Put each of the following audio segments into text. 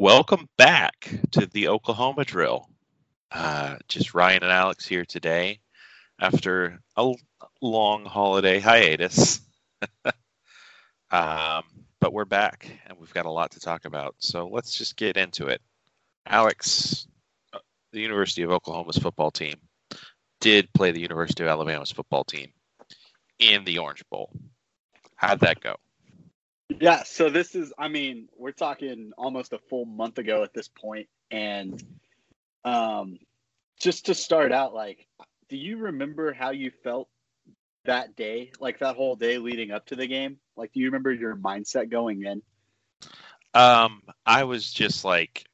Welcome back to the Oklahoma drill. Uh, just Ryan and Alex here today after a long holiday hiatus. um, but we're back and we've got a lot to talk about. So let's just get into it. Alex, uh, the University of Oklahoma's football team, did play the University of Alabama's football team in the Orange Bowl. How'd that go? Yeah, so this is, I mean, we're talking almost a full month ago at this point, and um, just to start out, like, do you remember how you felt that day, like that whole day leading up to the game? Like, do you remember your mindset going in? Um, I was just like,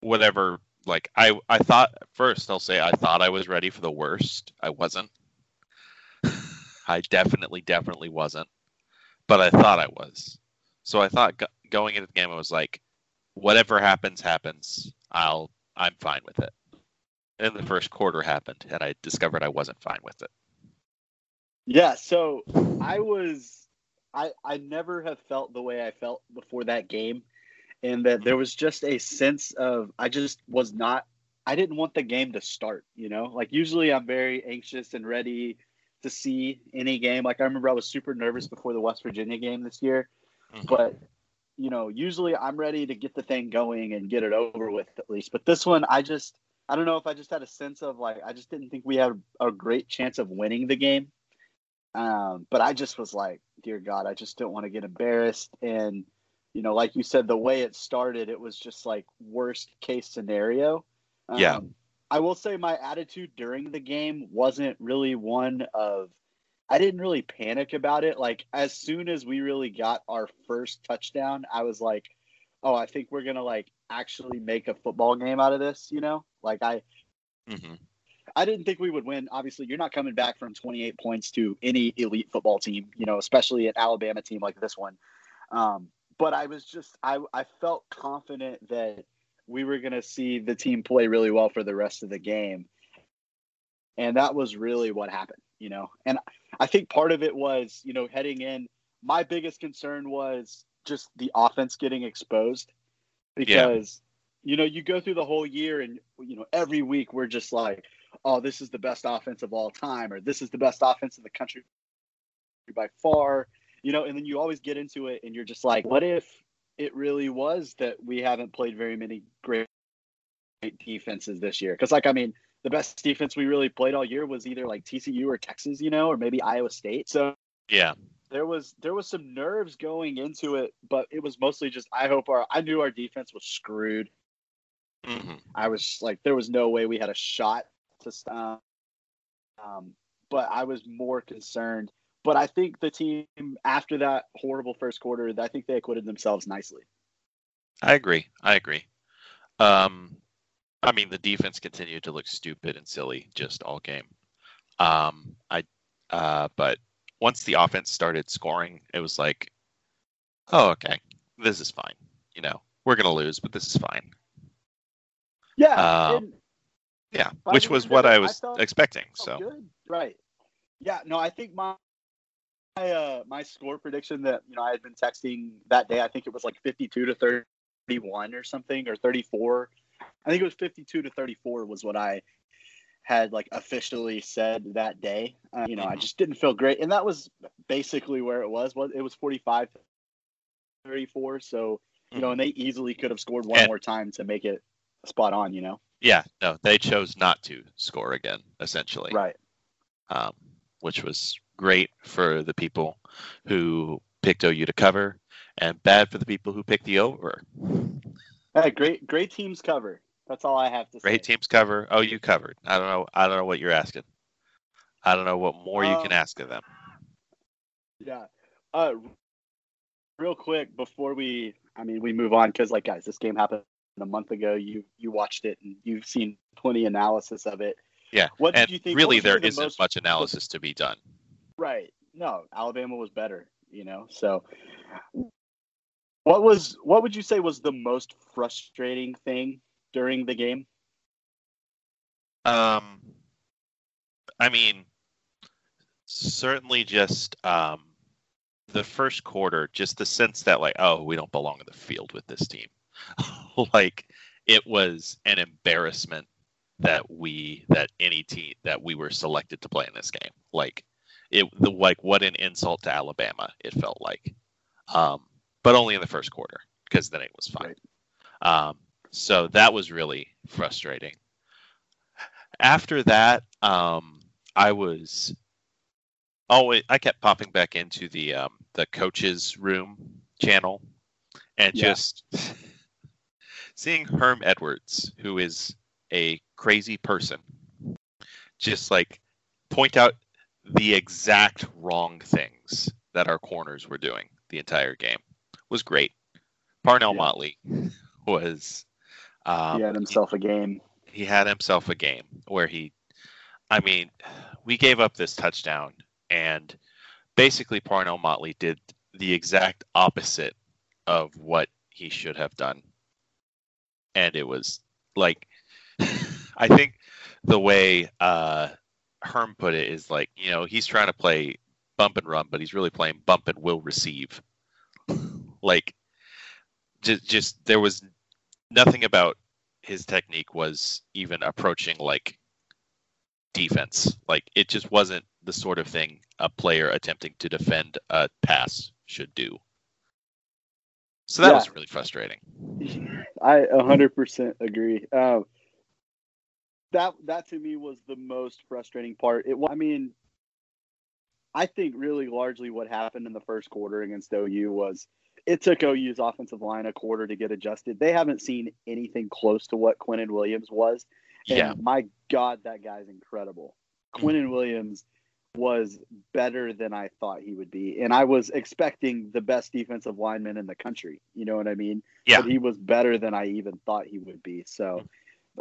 whatever. Like, I I thought first, I'll say I thought I was ready for the worst. I wasn't. I definitely, definitely wasn't but I thought I was. So I thought go- going into the game, I was like, whatever happens, happens. I'll I'm fine with it. And the first quarter happened, and I discovered I wasn't fine with it. Yeah, so I was I I never have felt the way I felt before that game and that there was just a sense of I just was not I didn't want the game to start, you know? Like usually I'm very anxious and ready to see any game. Like I remember I was super nervous before the West Virginia game this year, mm-hmm. but you know, usually I'm ready to get the thing going and get it over with at least. But this one, I just, I don't know if I just had a sense of like, I just didn't think we had a great chance of winning the game. Um, but I just was like, dear God, I just don't want to get embarrassed. And, you know, like you said, the way it started, it was just like worst case scenario. Um, yeah. I will say my attitude during the game wasn't really one of I didn't really panic about it. Like as soon as we really got our first touchdown, I was like, "Oh, I think we're gonna like actually make a football game out of this." You know, like I, mm-hmm. I didn't think we would win. Obviously, you're not coming back from 28 points to any elite football team. You know, especially an Alabama team like this one. Um, but I was just I I felt confident that we were going to see the team play really well for the rest of the game. And that was really what happened, you know. And I think part of it was, you know, heading in, my biggest concern was just the offense getting exposed because, yeah. you know, you go through the whole year and, you know, every week we're just like, oh, this is the best offense of all time, or this is the best offense in the country by far, you know, and then you always get into it and you're just like, what if it really was that we haven't played very many great defenses this year. Because, like, I mean, the best defense we really played all year was either like TCU or Texas, you know, or maybe Iowa State. So, yeah, there was there was some nerves going into it, but it was mostly just I hope our I knew our defense was screwed. Mm-hmm. I was like, there was no way we had a shot to stop. Um, but I was more concerned but I think the team after that horrible first quarter, I think they acquitted themselves nicely. I agree. I agree. Um, I mean, the defense continued to look stupid and silly just all game. Um, I, uh, but once the offense started scoring, it was like, oh, okay, this is fine. You know, we're gonna lose, but this is fine. Yeah. Um, yeah, which was what I was I expecting. So good. right. Yeah. No, I think my my uh, my score prediction that you know I had been texting that day. I think it was like 52 to 31 or something, or 34. I think it was 52 to 34 was what I had like officially said that day. Uh, you know, I mm-hmm. just didn't feel great, and that was basically where it was. What it was 45 34. So you know, mm-hmm. and they easily could have scored one and, more time to make it spot on. You know. Yeah, no, they chose not to score again, essentially. Right. Um, which was great for the people who picked OU to cover, and bad for the people who picked the over. Hey, great, great teams cover. That's all I have to say. Great teams cover. Oh, you covered. I don't know. I don't know what you're asking. I don't know what more you can um, ask of them. Yeah. Uh, real quick before we, I mean, we move on because, like, guys, this game happened a month ago. You you watched it and you've seen plenty analysis of it. Yeah. What and did you think? Really, there isn't most... much analysis to be done. Right. No, Alabama was better, you know. So what was what would you say was the most frustrating thing during the game? Um I mean certainly just um the first quarter, just the sense that like, oh, we don't belong in the field with this team. like it was an embarrassment that we that any team that we were selected to play in this game. Like it the like what an insult to Alabama it felt like. Um, but only in the first quarter because then it was fine. Right. Um, so that was really frustrating. After that, um, I was oh I kept popping back into the um, the coaches room channel and yeah. just seeing Herm Edwards, who is a crazy person, just like point out the exact wrong things that our corners were doing the entire game was great. Parnell yeah. Motley was. Um, he had himself a game. He had himself a game where he, I mean, we gave up this touchdown, and basically Parnell Motley did the exact opposite of what he should have done. And it was like, I think the way uh, Herm put it is like, you know, he's trying to play bump and run, but he's really playing bump and will receive. like, just, just there was nothing about his technique was even approaching like defense. Like, it just wasn't the sort of thing a player attempting to defend a pass should do. So that yeah. was really frustrating. I 100% agree. Um, that that to me was the most frustrating part. It I mean, I think really largely what happened in the first quarter against OU was it took OU's offensive line a quarter to get adjusted. They haven't seen anything close to what Quinnen Williams was. And yeah. my God, that guy's incredible. Quinnen Williams was better than I thought he would be. And I was expecting the best defensive lineman in the country. You know what I mean? Yeah. But he was better than I even thought he would be. So mm-hmm.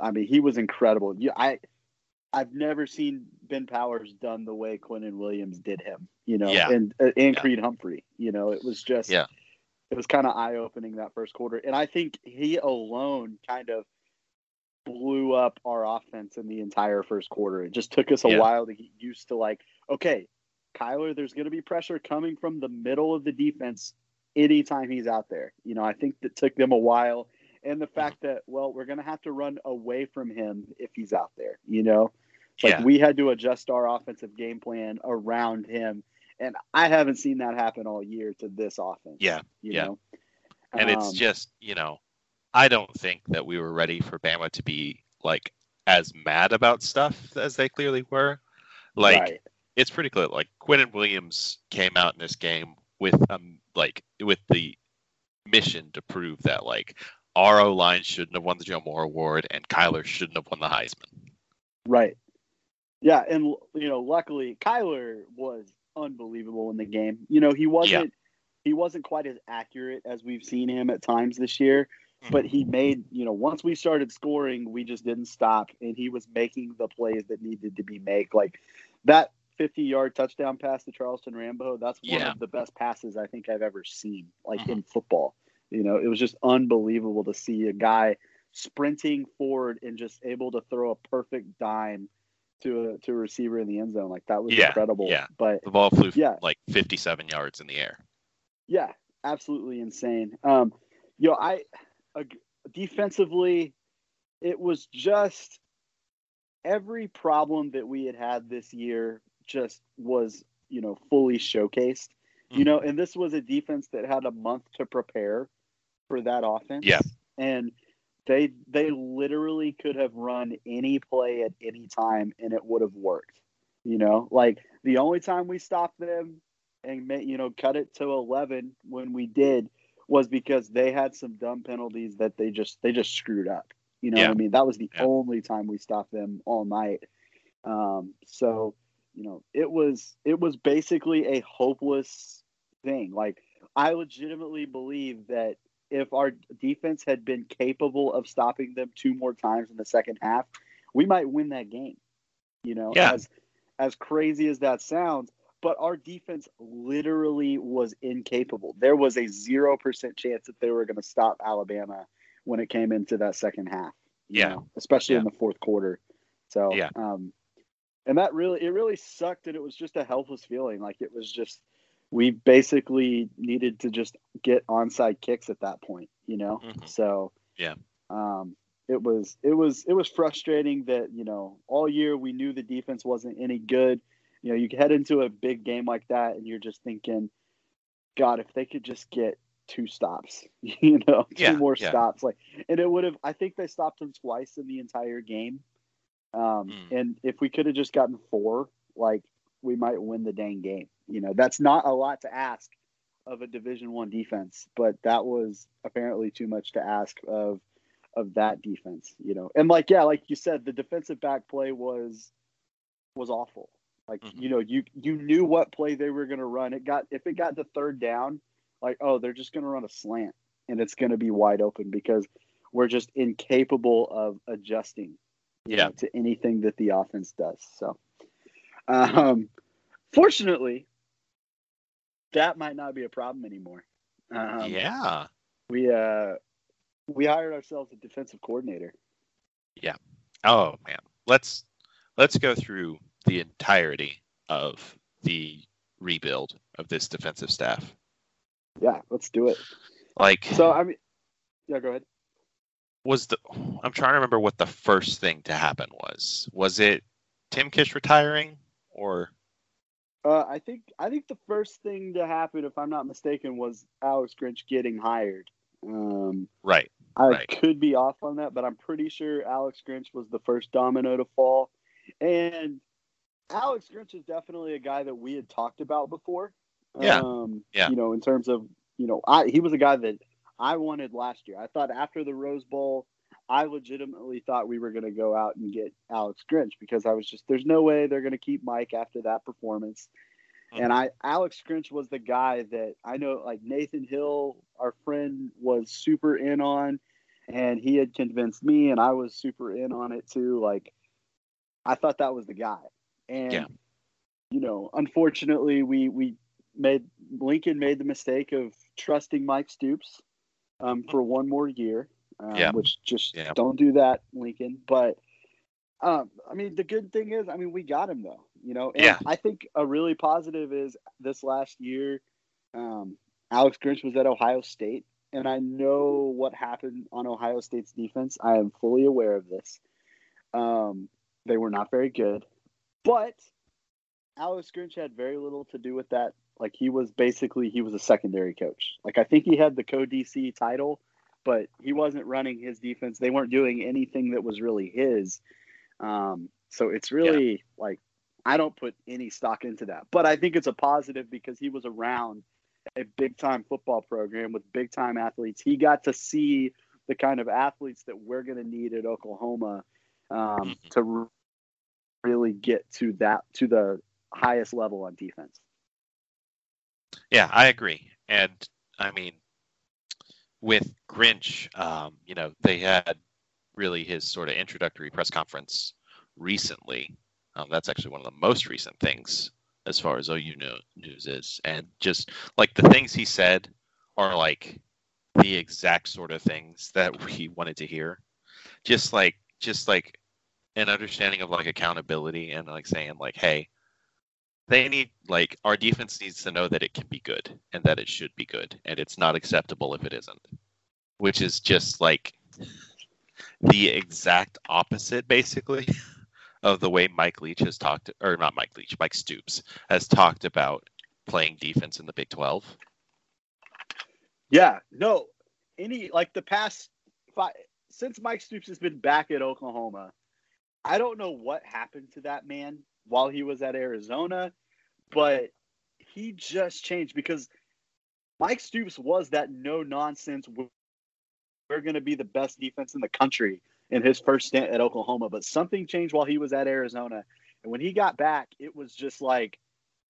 I mean, he was incredible. You, I, I've never seen Ben Powers done the way Quinnen Williams did him. You know, yeah. and uh, and yeah. Creed Humphrey. You know, it was just yeah. It was kind of eye opening that first quarter, and I think he alone kind of blew up our offense in the entire first quarter. It just took us a yeah. while to get used to like, okay, Kyler, there's going to be pressure coming from the middle of the defense anytime he's out there. You know, I think that took them a while and the fact that well we're going to have to run away from him if he's out there you know like yeah. we had to adjust our offensive game plan around him and i haven't seen that happen all year to this offense yeah you yeah know? and um, it's just you know i don't think that we were ready for bama to be like as mad about stuff as they clearly were like right. it's pretty clear like Quinnen Williams came out in this game with um like with the mission to prove that like our O line shouldn't have won the Joe Moore Award, and Kyler shouldn't have won the Heisman. Right. Yeah, and you know, luckily Kyler was unbelievable in the game. You know, he wasn't yeah. he wasn't quite as accurate as we've seen him at times this year, mm-hmm. but he made, you know, once we started scoring, we just didn't stop and he was making the plays that needed to be made. Like that 50-yard touchdown pass to Charleston Rambo, that's one yeah. of the best passes I think I've ever seen like mm-hmm. in football. You know, it was just unbelievable to see a guy sprinting forward and just able to throw a perfect dime to a to a receiver in the end zone. Like that was yeah, incredible. Yeah. But the ball flew yeah. like 57 yards in the air. Yeah, absolutely insane. Um, you know, I uh, defensively, it was just every problem that we had had this year just was you know fully showcased. Mm-hmm. You know, and this was a defense that had a month to prepare for that offense. Yeah. And they they literally could have run any play at any time and it would have worked. You know, like the only time we stopped them and you know cut it to 11 when we did was because they had some dumb penalties that they just they just screwed up. You know yeah. I mean? That was the yeah. only time we stopped them all night. Um, so, you know, it was it was basically a hopeless thing. Like I legitimately believe that if our defense had been capable of stopping them two more times in the second half, we might win that game. You know, yeah. as as crazy as that sounds, but our defense literally was incapable. There was a zero percent chance that they were going to stop Alabama when it came into that second half. yeah, know, especially yeah. in the fourth quarter. So yeah, um, and that really it really sucked, and it was just a helpless feeling. Like it was just we basically needed to just get onside kicks at that point, you know. Mhm. So Yeah. um, it was it was it was frustrating that you know all year we knew the defense wasn't any good. You know, you head into a big game like that, and you're just thinking, God, if they could just get two stops, you know, two Yeah, more yeah. stops, like, and it would have. I think they stopped them twice in the entire game. Um, Mm. And if we could have just gotten four, like, we might win the dang game. You know, that's not a lot to ask of a Division One defense, but that was apparently too much to ask of of that defense. You know, and like yeah, like you said, the defensive back play was was awful. Like Mhm. you know, you you knew what play they were going to run. It got if it got to third down, like oh, they're just going to run a slant and it's going to be wide open because we're just incapable of adjusting Yeah. know, to anything that the offense does. So, um, fortunately, that might not be a problem anymore. Um, yeah. we uh, we hired ourselves a defensive coordinator. Yeah. Oh man. Let's let's go through the entirety of the rebuild of this defensive staff. Yeah, let's do it. Like So I mean, yeah, go ahead. was the I'm trying to remember what the first thing to happen was. Was it Tim Kish retiring or Uh, I think I think the first thing to happen, if I'm not mistaken, was Alex Grinch getting hired. Um, right? I Right. could be off on that, but I'm pretty sure Alex Grinch was the first domino to fall. And Alex Grinch is definitely a guy that we had talked about before. Yeah. Um, Yeah. You know, in terms of, you know, I he was a guy that I wanted last year. I thought after the Rose Bowl, I legitimately thought we were going to go out and get Alex Grinch because I was just, there's no way they're going to keep Mike after that performance. And I, Alex Grinch was the guy that I know, like Nathan Hill, our friend, was super in on, and he had convinced me, and I was super in on it too. Like, I thought that was the guy, and Yeah. you know, unfortunately, we we made Lincoln made the mistake of trusting Mike Stoops um, for one more year, um, Yeah. which just Yeah. don't do that, Lincoln. But um, I mean, the good thing is, I mean, we got him though, you know. And Yeah. I think a really positive is this last year, um, Alex Grinch was at Ohio State, and I know what happened on Ohio State's defense. I am fully aware of this. Um, they were not very good, but Alex Grinch had very little to do with that. Like he was basically he was a secondary coach. Like I think he had the co DC title, but he wasn't running his defense. They weren't doing anything that was really his. Um, so it's really like I don't put any stock into that, but I think it's a positive because he was around a big time football program with big time athletes. He got to see the kind of athletes that we're going to need at Oklahoma um, Mhm. to really get to that to the highest level on defense. Yeah, I agree. And I mean, with Grinch, um, you know, they had really his sort of introductory press conference recently. Um, that's actually one of the most recent things as far as OU news is. And just like the things he said are like the exact sort of things that we wanted to hear. Just like, just like an understanding of like accountability and like saying like, hey, they need like our defense needs to know that it can be good and that it should be good and it's not acceptable if it isn't. Which is just like the exact opposite basically of the way mike leach has talked or not mike leach mike stoops has talked about playing defense in the big 12 Yeah, no, any like the past five since Mike Stoops has been back at Oklahoma, I don't know what happened to that man while he was at Arizona, but he just changed because Mike Stoops was that no nonsense. We're going to be the best defense in the country in his first stint at Oklahoma, but something changed while he was at Arizona, and when he got back, it was just like,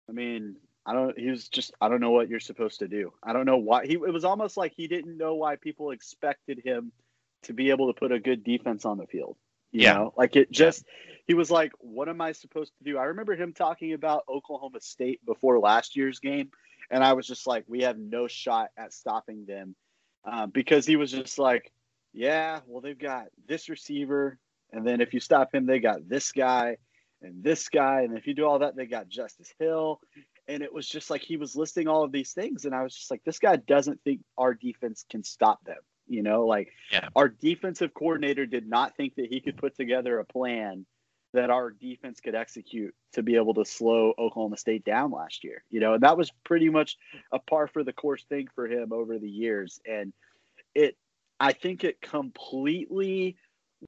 I mean, I don't. He was just. I don't know what you're supposed to do. I don't know why. He. It was almost like he didn't know why people expected him to be able to put a good defense on the field. You Yeah. know, like it just. He was like, "What am I supposed to do?" I remember him talking about Oklahoma State before last year's game, and I was just like, "We have no shot at stopping them," uh, because he was just like, "Yeah, well, they've got this receiver, and then if you stop him, they got this guy." And this guy, and if you do all that, they got Justice Hill, and it was just like he was listing all of these things, and I was just like, this guy doesn't think our defense can stop them. You know, like Yeah. our defensive coordinator did not think that he could put together a plan that our defense could execute to be able to slow Oklahoma State down last year. You know, and that was pretty much a par for the course thing for him over the years. And it, I think it completely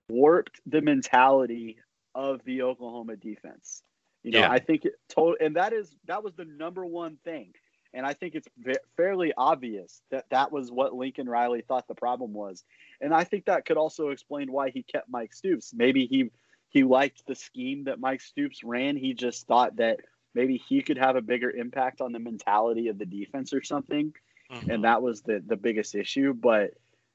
warped the mentality of the Oklahoma defense. You know, Yeah. I think it told, and that is that was the number one thing. And I think it's fa- fairly obvious that that was what Lincoln Riley thought the problem was. And I think that could also explain why he kept Mike Stoops. Maybe he he liked the scheme that Mike Stoops ran. He just thought that maybe he could have a bigger impact on the mentality of the defense or something Mhm. and that was the the biggest issue. But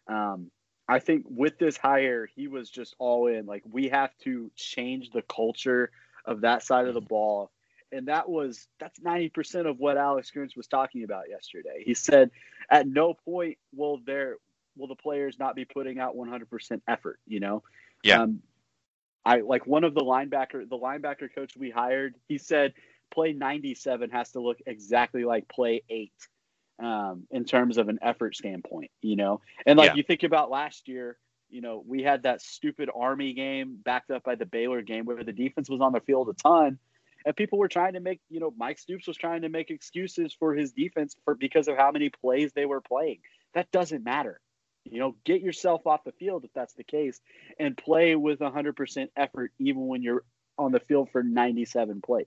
um, I think with this hire, he was just all in. Like we have to change the culture of that side of the ball, and that was that's ninety percent of what Alex Grinch was talking about yesterday. He said, at no point will there will the players not be putting out one hundred percent effort. You know, Yeah. Um, I like one of the linebacker the linebacker coach we hired. He said play ninety seven has to look exactly like play eight um, in terms of an effort standpoint, you know. And like Yeah. you think about last year, you know, we had that stupid Army game backed up by the Baylor game where the defense was on the field a ton, and people were trying to make, you know, Mike Stoops was trying to make excuses for his defense for because of how many plays they were playing. That doesn't matter. You know, get yourself off the field if that's the case, and play with 100% effort even when you're on the field for 97 plays.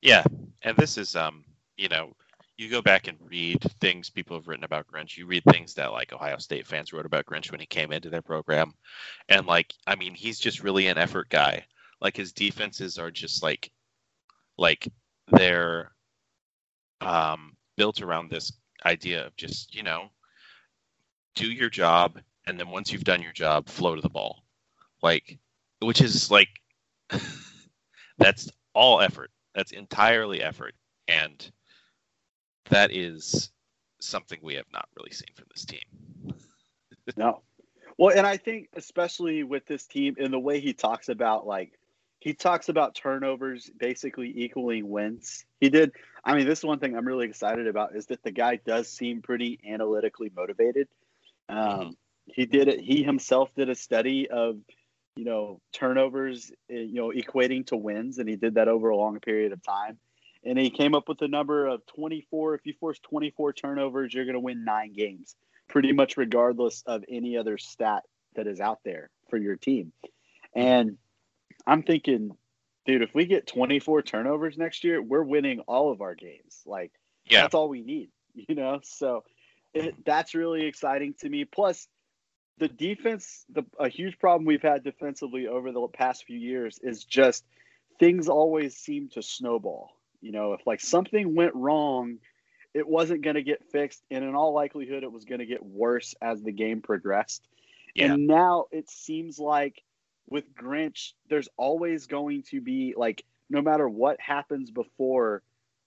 Yeah, and this is um, you know, you go back and read things people have written about Grinch. You read things that like Ohio State fans wrote about Grinch when he came into their program, and like, I mean, he's just really an effort guy. Like his defenses are just like, like they're um built around this idea of just you know, do your job, and then once you've done your job, flow to the ball, like, which is like, that's all effort. That's entirely effort, and that is something we have not really seen from this team. No. Well, and I think especially with this team and the way he talks about like he talks about turnovers basically equaling wins. He did. I mean, this is one thing I'm really excited about is that the guy does seem pretty analytically motivated. Um, Mhm. He did it. He himself did a study of you know turnovers, eh, you know, equating to wins, and he did that over a long period of time. And he came up with a number of 24. If you force 24 turnovers, you're going to win nine games pretty much regardless of any other stat that is out there for your team. And I'm thinking, dude, if we get 24 turnovers next year, we're winning all of our games. Like, Yeah, that's all we need, you know? So it, that's really exciting to me. Plus, the defense, the a huge problem we've had defensively over the past few years is just things always seem to snowball. You know, if like something went wrong, it wasn't going to get fixed, and in all likelihood, it was going to get worse as the game progressed. Yeah. And now it seems like with Grinch, there's always going to be like, no matter what happens before,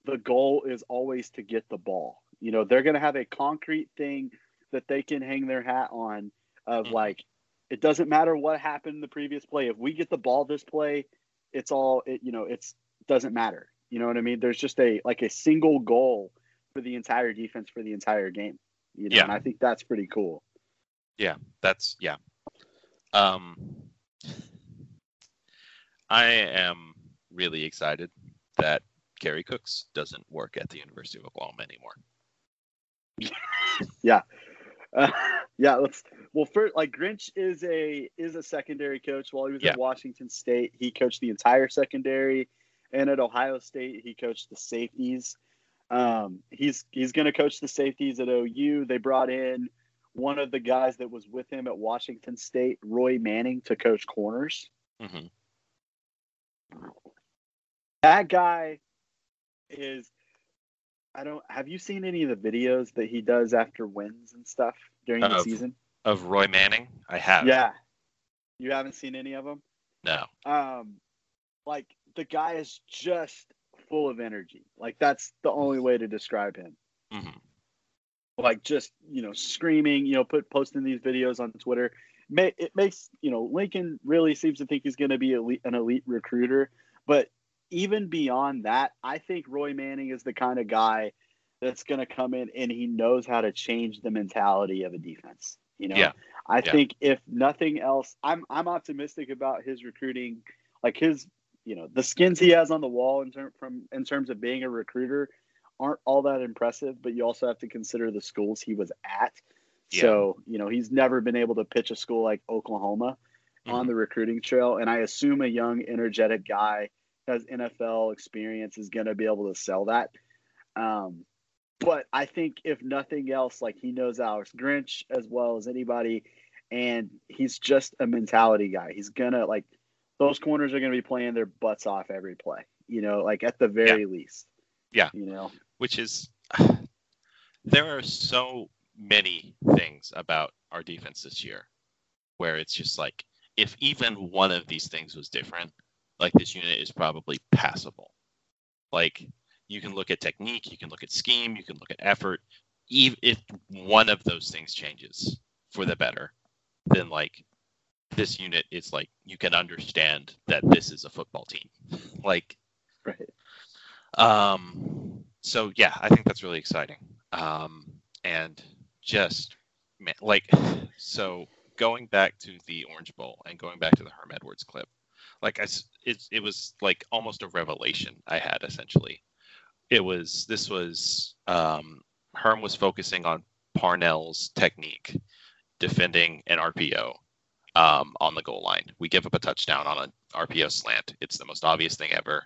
the goal is always to get the ball. You know, they're going to have a concrete thing that they can hang their hat on of Mhm. like, it doesn't matter what happened in the previous play. If we get the ball this play, it's all, it, you know, it's doesn't matter. You know what I mean? There's just a, like a single goal for the entire defense for the entire game. You know, Yeah. and I think that's pretty cool. Yeah, that's yeah. Um, I am really excited that Kerry Cooks doesn't work at the University of Oklahoma anymore. Uh, yeah, let's. Well, first, like Grinch is a is a secondary coach. While he was Yeah. at Washington State, he coached the entire secondary, and at Ohio State, he coached the safeties. Um, he's he's going to coach the safeties at OU. They brought in one of the guys that was with him at Washington State, Roy Manning, to coach corners. hmm That guy is. I don't. Have you seen any of the videos that he does after wins and stuff during the Of- season? Of Roy Manning, I have. Yeah. You haven't seen any of them? No. Um like the guy is just full of energy. Like that's the only way to describe him. hmm Like just, you know, screaming, you know, put posting these videos on Twitter. Ma- It makes, you know, Lincoln really seems to think he's going to be elite, an elite recruiter, but even beyond that, I think Roy Manning is the kind of guy that's going to come in and he knows how to change the mentality of a defense. You know, Yeah. I Yeah. think if nothing else, I'm I'm optimistic about his recruiting, like his, you know, the skins he has on the wall in term from in terms of being a recruiter aren't all that impressive. But you also have to consider the schools he was at. Yeah. So you know he's never been able to pitch a school like Oklahoma on Mhm. the recruiting trail, and I assume a young, energetic guy has NFL experience is going to be able to sell that. Um, but I think if nothing else, like he knows Alex Grinch as well as anybody, and he's just a mentality guy. He's gonna like those corners are gonna be playing their butts off every play. You know, like at the very least. Yeah. You know. which is there are so many things about our defense this year where it's just like if even one of these things was different, like this unit is probably passable. Like you can look at technique, you can look at scheme, you can look at effort. Even if one of those things changes for the better, then like this unit is like you can understand that this is a football team. Like Right. um, so yeah, I think that's really exciting. Um, and just like so going back to the Orange Bowl and going back to the Herm Edwards clip, like I, it, it was like almost a revelation I had essentially. It was this was um, Herm was focusing on Parnell's technique, defending an RPO um, on the goal line. We give up a touchdown on an RPO slant. It's the most obvious thing ever.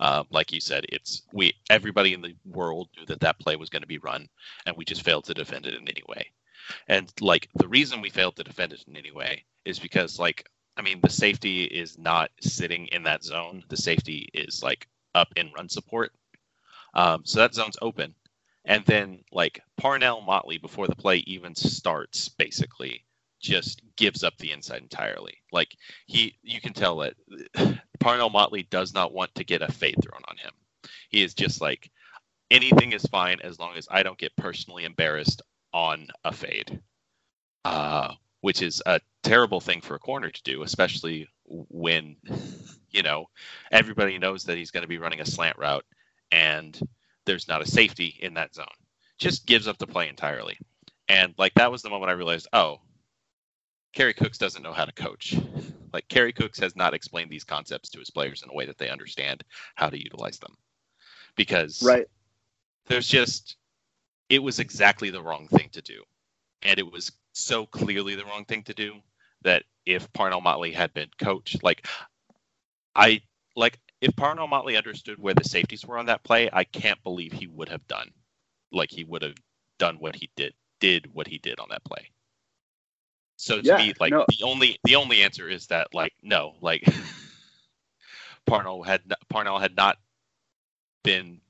Um, like you said, it's we everybody in the world knew that that play was going to be run, and we just failed to defend it in any way. And like the reason we failed to defend it in any way is because like I mean the safety is not sitting in that zone. The safety is like up in run support, um, so that zone's open. And then like Parnell Motley before the play even starts, basically just gives up the inside entirely. Like he, you can tell that Parnell Motley does not want to get a fade thrown on him. He is just like anything is fine as long as I don't get personally embarrassed on a fade, uh, which is a terrible thing for a corner to do, especially when you know everybody knows that he's going to be running a slant route and there's not a safety in that zone. Just gives up the play entirely. And like that was the moment I realized, oh, Kerry Cooks doesn't know how to coach. Like Kerry Cooks has not explained these concepts to his players in a way that they understand how to utilize them. Because Right. there's just it was exactly the wrong thing to do. And it was so clearly the wrong thing to do that if Parnell Motley had been coached, like I like if Parnell Motley understood where the safeties were on that play, I can't believe he would have done like he would have done what he did did what he did on that play. So to Yeah, me, like no. the only the only answer is that like no, like Parnell had Parnell had not been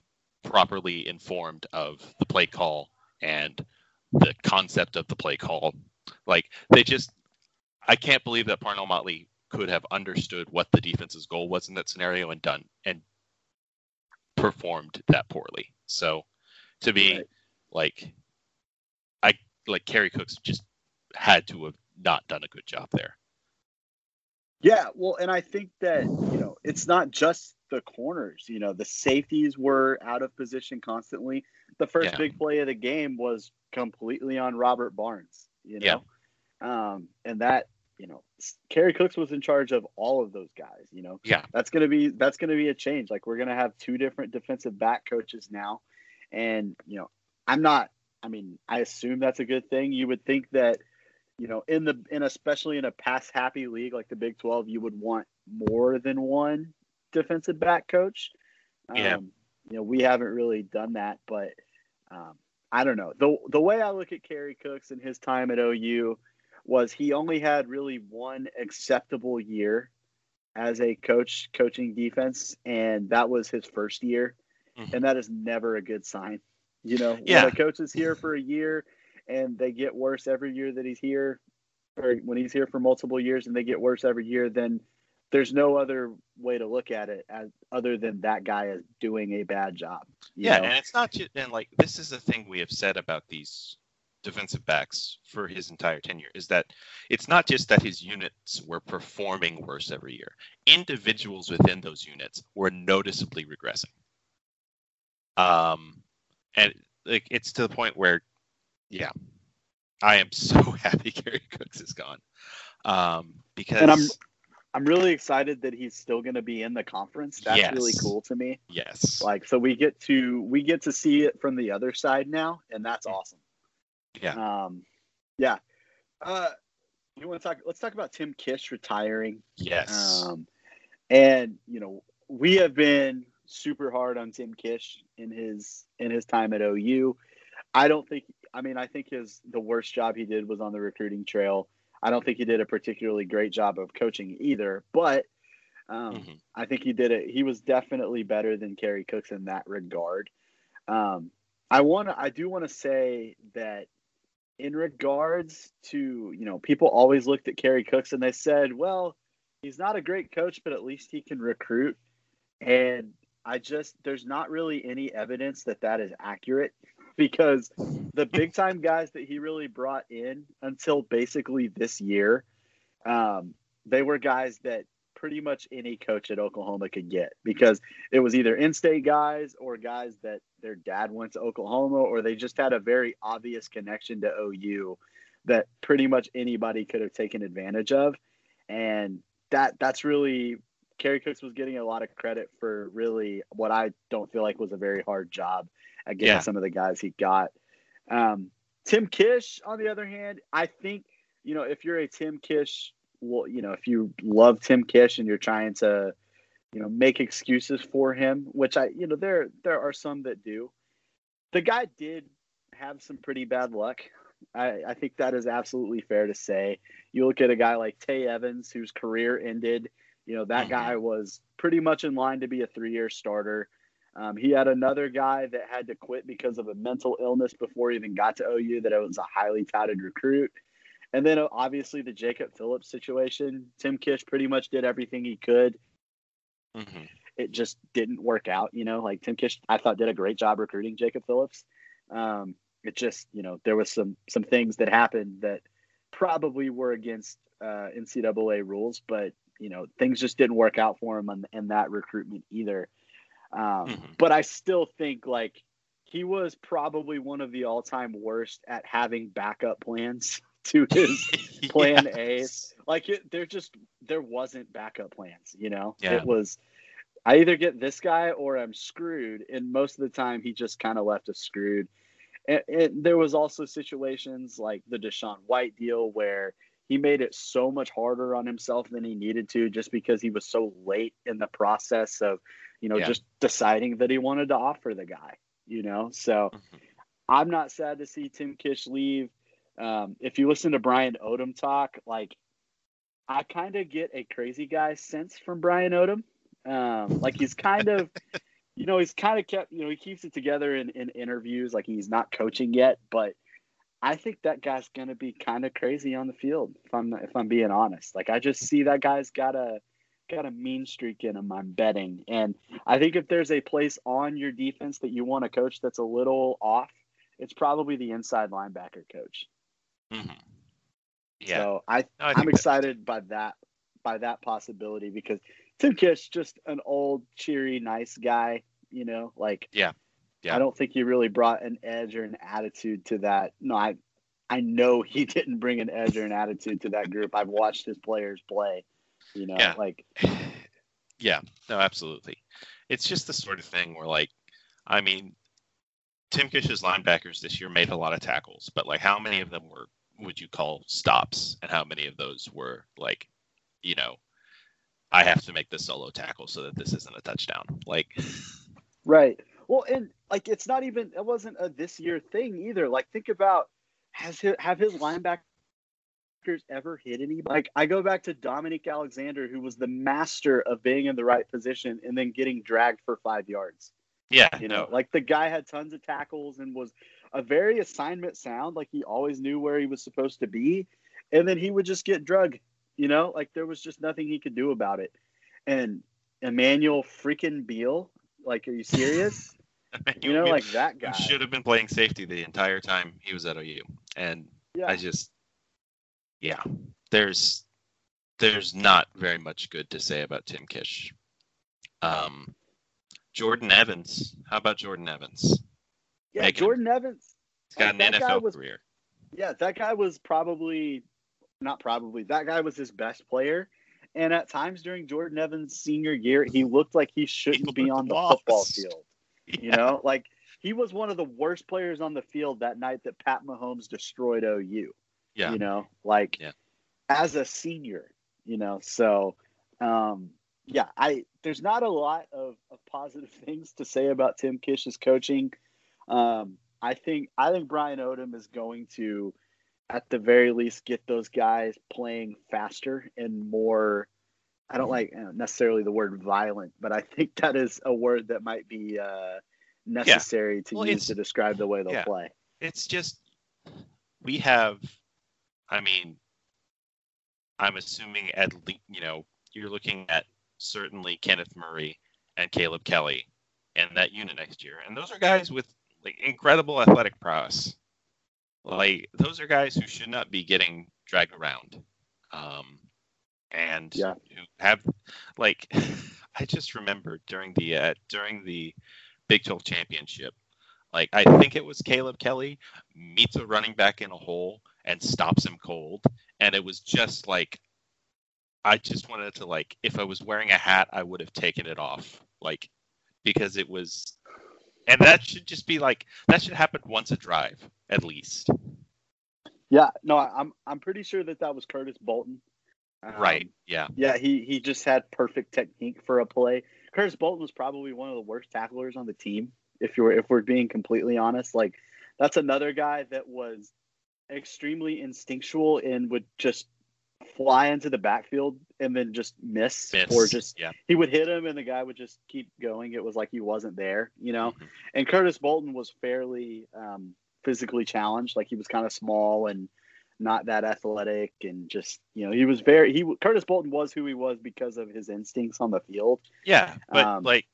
properly informed of the play call and the concept of the play call. Like they just, I can't believe that Parnell Motley could have understood what the defense's goal was in that scenario and done and performed that poorly. So to me, Right. like I like Kerry Cooks just had to have not done a good job there. Yeah, well, and I think that you know it's not just the corners. You know, the safeties were out of position constantly. The first Yeah. big play of the game was completely on Robert Barnes. You know, um, and that you know, Kerry Cooks was in charge of all of those guys. You know, Yeah. that's gonna be that's gonna be a change. Like we're gonna have two different defensive back coaches now, and you know, I'm not. I mean, I assume that's a good thing. You would think that you know, in the in especially in a pass happy league like the Big Twelve, you would want more than one defensive back coach. Yeah. Um, you know, we haven't really done that, but um, I don't know. the The way I look at Kerry Cooks and his time at OU was he only had really one acceptable year as a coach coaching defense, and that was his first year, Mhm. and that is never a good sign. You know, Yeah. when a coach is here for a year and they get worse every year that he's here, or when he's here for multiple years and they get worse every year, then there's no other way to look at it as other than that guy is doing a bad job. Yeah, know? and it's not just and like this is the thing we have said about these defensive backs for his entire tenure is that it's not just that his units were performing worse every year. Individuals within those units were noticeably regressing. Um, and like it's to the point where, yeah, I am so happy Kerry Cooks is gone. Um, because and I'm I'm really excited that he's still going to be in the conference. That's Yes. really cool to me. yes, Like, so we get to we get to see it from the other side now, and that's awesome. yeah, Um, yeah. Uh, you want to talk? Let's talk about Tim Kish retiring. yes, Um, and you know, we have been super hard on Tim Kish in his in his time at OU. I don't think. I mean, I think his the worst job he did was on the recruiting trail. I don't think he did a particularly great job of coaching either. But um, Mhm. I think he did it. He was definitely better than Kerry Cooks in that regard. Um, I want to. I do want to say that in regards to you know people always looked at Kerry Cooks and they said, well, he's not a great coach, but at least he can recruit. And I just there's not really any evidence that that is accurate because the big time guys that he really brought in until basically this year, um, they were guys that pretty much any coach at Oklahoma could get because it was either in-state guys or guys that their dad went to Oklahoma or they just had a very obvious connection to OU that pretty much anybody could have taken advantage of. And that that's really Kerry Cooks was getting a lot of credit for really what I don't feel like was a very hard job getting Yeah. some of the guys he got. Um, Tim Kish, on the other hand, I think you know if you're a Tim Kish, well, you know if you love Tim Kish and you're trying to, you know, make excuses for him, which I, you know, there there are some that do. The guy did have some pretty bad luck. I, I think that is absolutely fair to say. You look at a guy like Tay Evans, whose career ended. You know that Mhm. guy was pretty much in line to be a three-year starter. Um, he had another guy that had to quit because of a mental illness before he even got to OU. That was a highly touted recruit. And then uh, obviously the Jacob Phillips situation. Tim Kish pretty much did everything he could. Mhm. It just didn't work out. You know, like Tim Kish, I thought did a great job recruiting Jacob Phillips. Um, it just, you know, there was some some things that happened that probably were against uh, NCAA rules, but you know, things just didn't work out for him in, in that recruitment either. Um, Mhm. But I still think like he was probably one of the all time worst at having backup plans to his plan A. Like it, there just there wasn't backup plans. You know, Yeah. it was. I either get this guy or I'm screwed, and most of the time he just kind of left us screwed. And, and there was also situations like the Deshaun White deal where he made it so much harder on himself than he needed to, just because he was so late in the process of, you know, Yeah. just deciding that he wanted to offer the guy. You know, so Mhm. I'm not sad to see Tim Kish leave. Um, if you listen to Brian Odom talk, like I kind of get a crazy guy sense from Brian Odom. Um, like he's kind of, you know, he's kind of kept, you know, he keeps it together in, in interviews. Like he's not coaching yet, but I think that guy's gonna be kind of crazy on the field. If I'm if I'm being honest, like I just see that guy's got a got a mean streak in him. I'm betting, and I think if there's a place on your defense that you want to coach that's a little off, it's probably the inside linebacker coach. Mhm. Yeah. So I, No, I I'm excited by that by that possibility because Tim Kish just an old, cheery, nice guy. You know, like Yeah. Yeah. I don't think he really brought an edge or an attitude to that. No, I I know he didn't bring an edge or an attitude to that group. I've watched his players play. You know, Yeah. like yeah, no, absolutely. It's just the sort of thing where, like, I mean, Tim Kish's linebackers this year made a lot of tackles, but like, how many of them were would you call stops, and how many of those were like, you know, I have to make the solo tackle so that this isn't a touchdown. Like, Right. Well, and like it's not even it wasn't a this year thing either. Like think about has his, have his linebackers ever hit anybody? Like I go back to Dominique Alexander, who was the master of being in the right position and then getting dragged for five yards. yeah, You know, no, like the guy had tons of tackles and was a very assignment sound. Like he always knew where he was supposed to be, and then he would just get drug. You know, like there was just nothing he could do about it. And Emmanuel freaking Beal, like, are you serious? You know, like that guy. Should have been playing safety the entire time he was at OU. And yeah. I just, yeah, there's there's not very much good to say about Tim Kish. Um, Jordan Evans. How about Jordan Evans? yeah, Megan. Jordan Evans. He's got an NFL was- career. Yeah, that guy was probably not probably. That guy was his best player. And at times during Jordan Evans' senior year, he looked like he shouldn't be looked on the football field. You know, like he was one of the worst players on the field that night that Pat Mahomes destroyed OU. Yeah. You know, like Yeah. as a senior, you know, so um yeah, I there's not a lot of, of positive things to say about Tim Kish's coaching. Um I think I think Brian Odom is going to at the very least get those guys playing faster and more I don't like uh, necessarily the word violent, but I think that is a word that might be uh, necessary to Well, use to describe the way they'll yeah. play. It's just we have. I mean, I'm assuming at least you know you're looking at certainly Kenneth Murray and Caleb Kelly and that unit next year, and those are guys with like incredible athletic prowess. Like those are guys who should not be getting dragged around, um, and Yeah. who have like I just remember during the uh, during the Big 12 championship, like I think it was Caleb Kelly meets a running back in a hole and stops him cold, and it was just like I just wanted to like if I was wearing a hat, I would have taken it off, like because it was, and that should just be like that should happen once a drive at least. Yeah, no, I'm I'm pretty sure that that was Curtis Bolton. Um, right? Yeah. Yeah, he he just had perfect technique for a play. Curtis Bolton was probably one of the worst tacklers on the team. If you're if we're being completely honest, like that's another guy that was extremely instinctual and would just fly into the backfield and then just miss, Miss. or just yeah. he would hit him and the guy would just keep going. It was like he wasn't there, you know. Mhm. And Curtis Bolton was fairly um, physically challenged, like he was kind of small and not that athletic, and just you know he was very he Curtis Bolton was who he was because of his instincts on the field. Yeah, but Um, like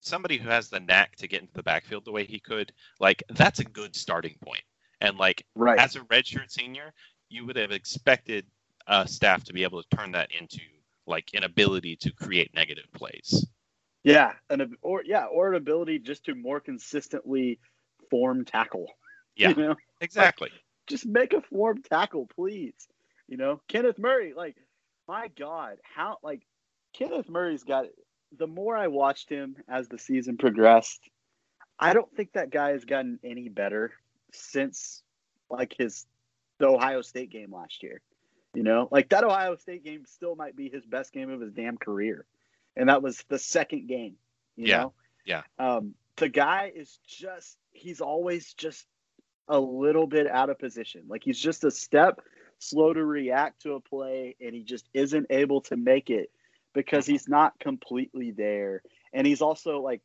somebody who has the knack to get into the backfield the way he could, like that's a good starting point. And like Right. as a redshirt senior, you would have expected uh, staff to be able to turn that into like an ability to create negative plays. yeah, and or yeah, or an ability just to more consistently form tackle. Yeah. You know, Exactly. just make a form tackle, please. You know, Kenneth Murray, like, my God, how like Kenneth Murray's got the more I watched him as the season progressed, I don't think that guy has gotten any better since like his the Ohio State game last year. You know, like that Ohio State game still might be his best game of his damn career. And that was the second game. You Yeah, know? yeah. Um, the guy is just he's always just a little bit out of position. Like he's just a step slow to react to a play and he just isn't able to make it because he's not completely there. And he's also like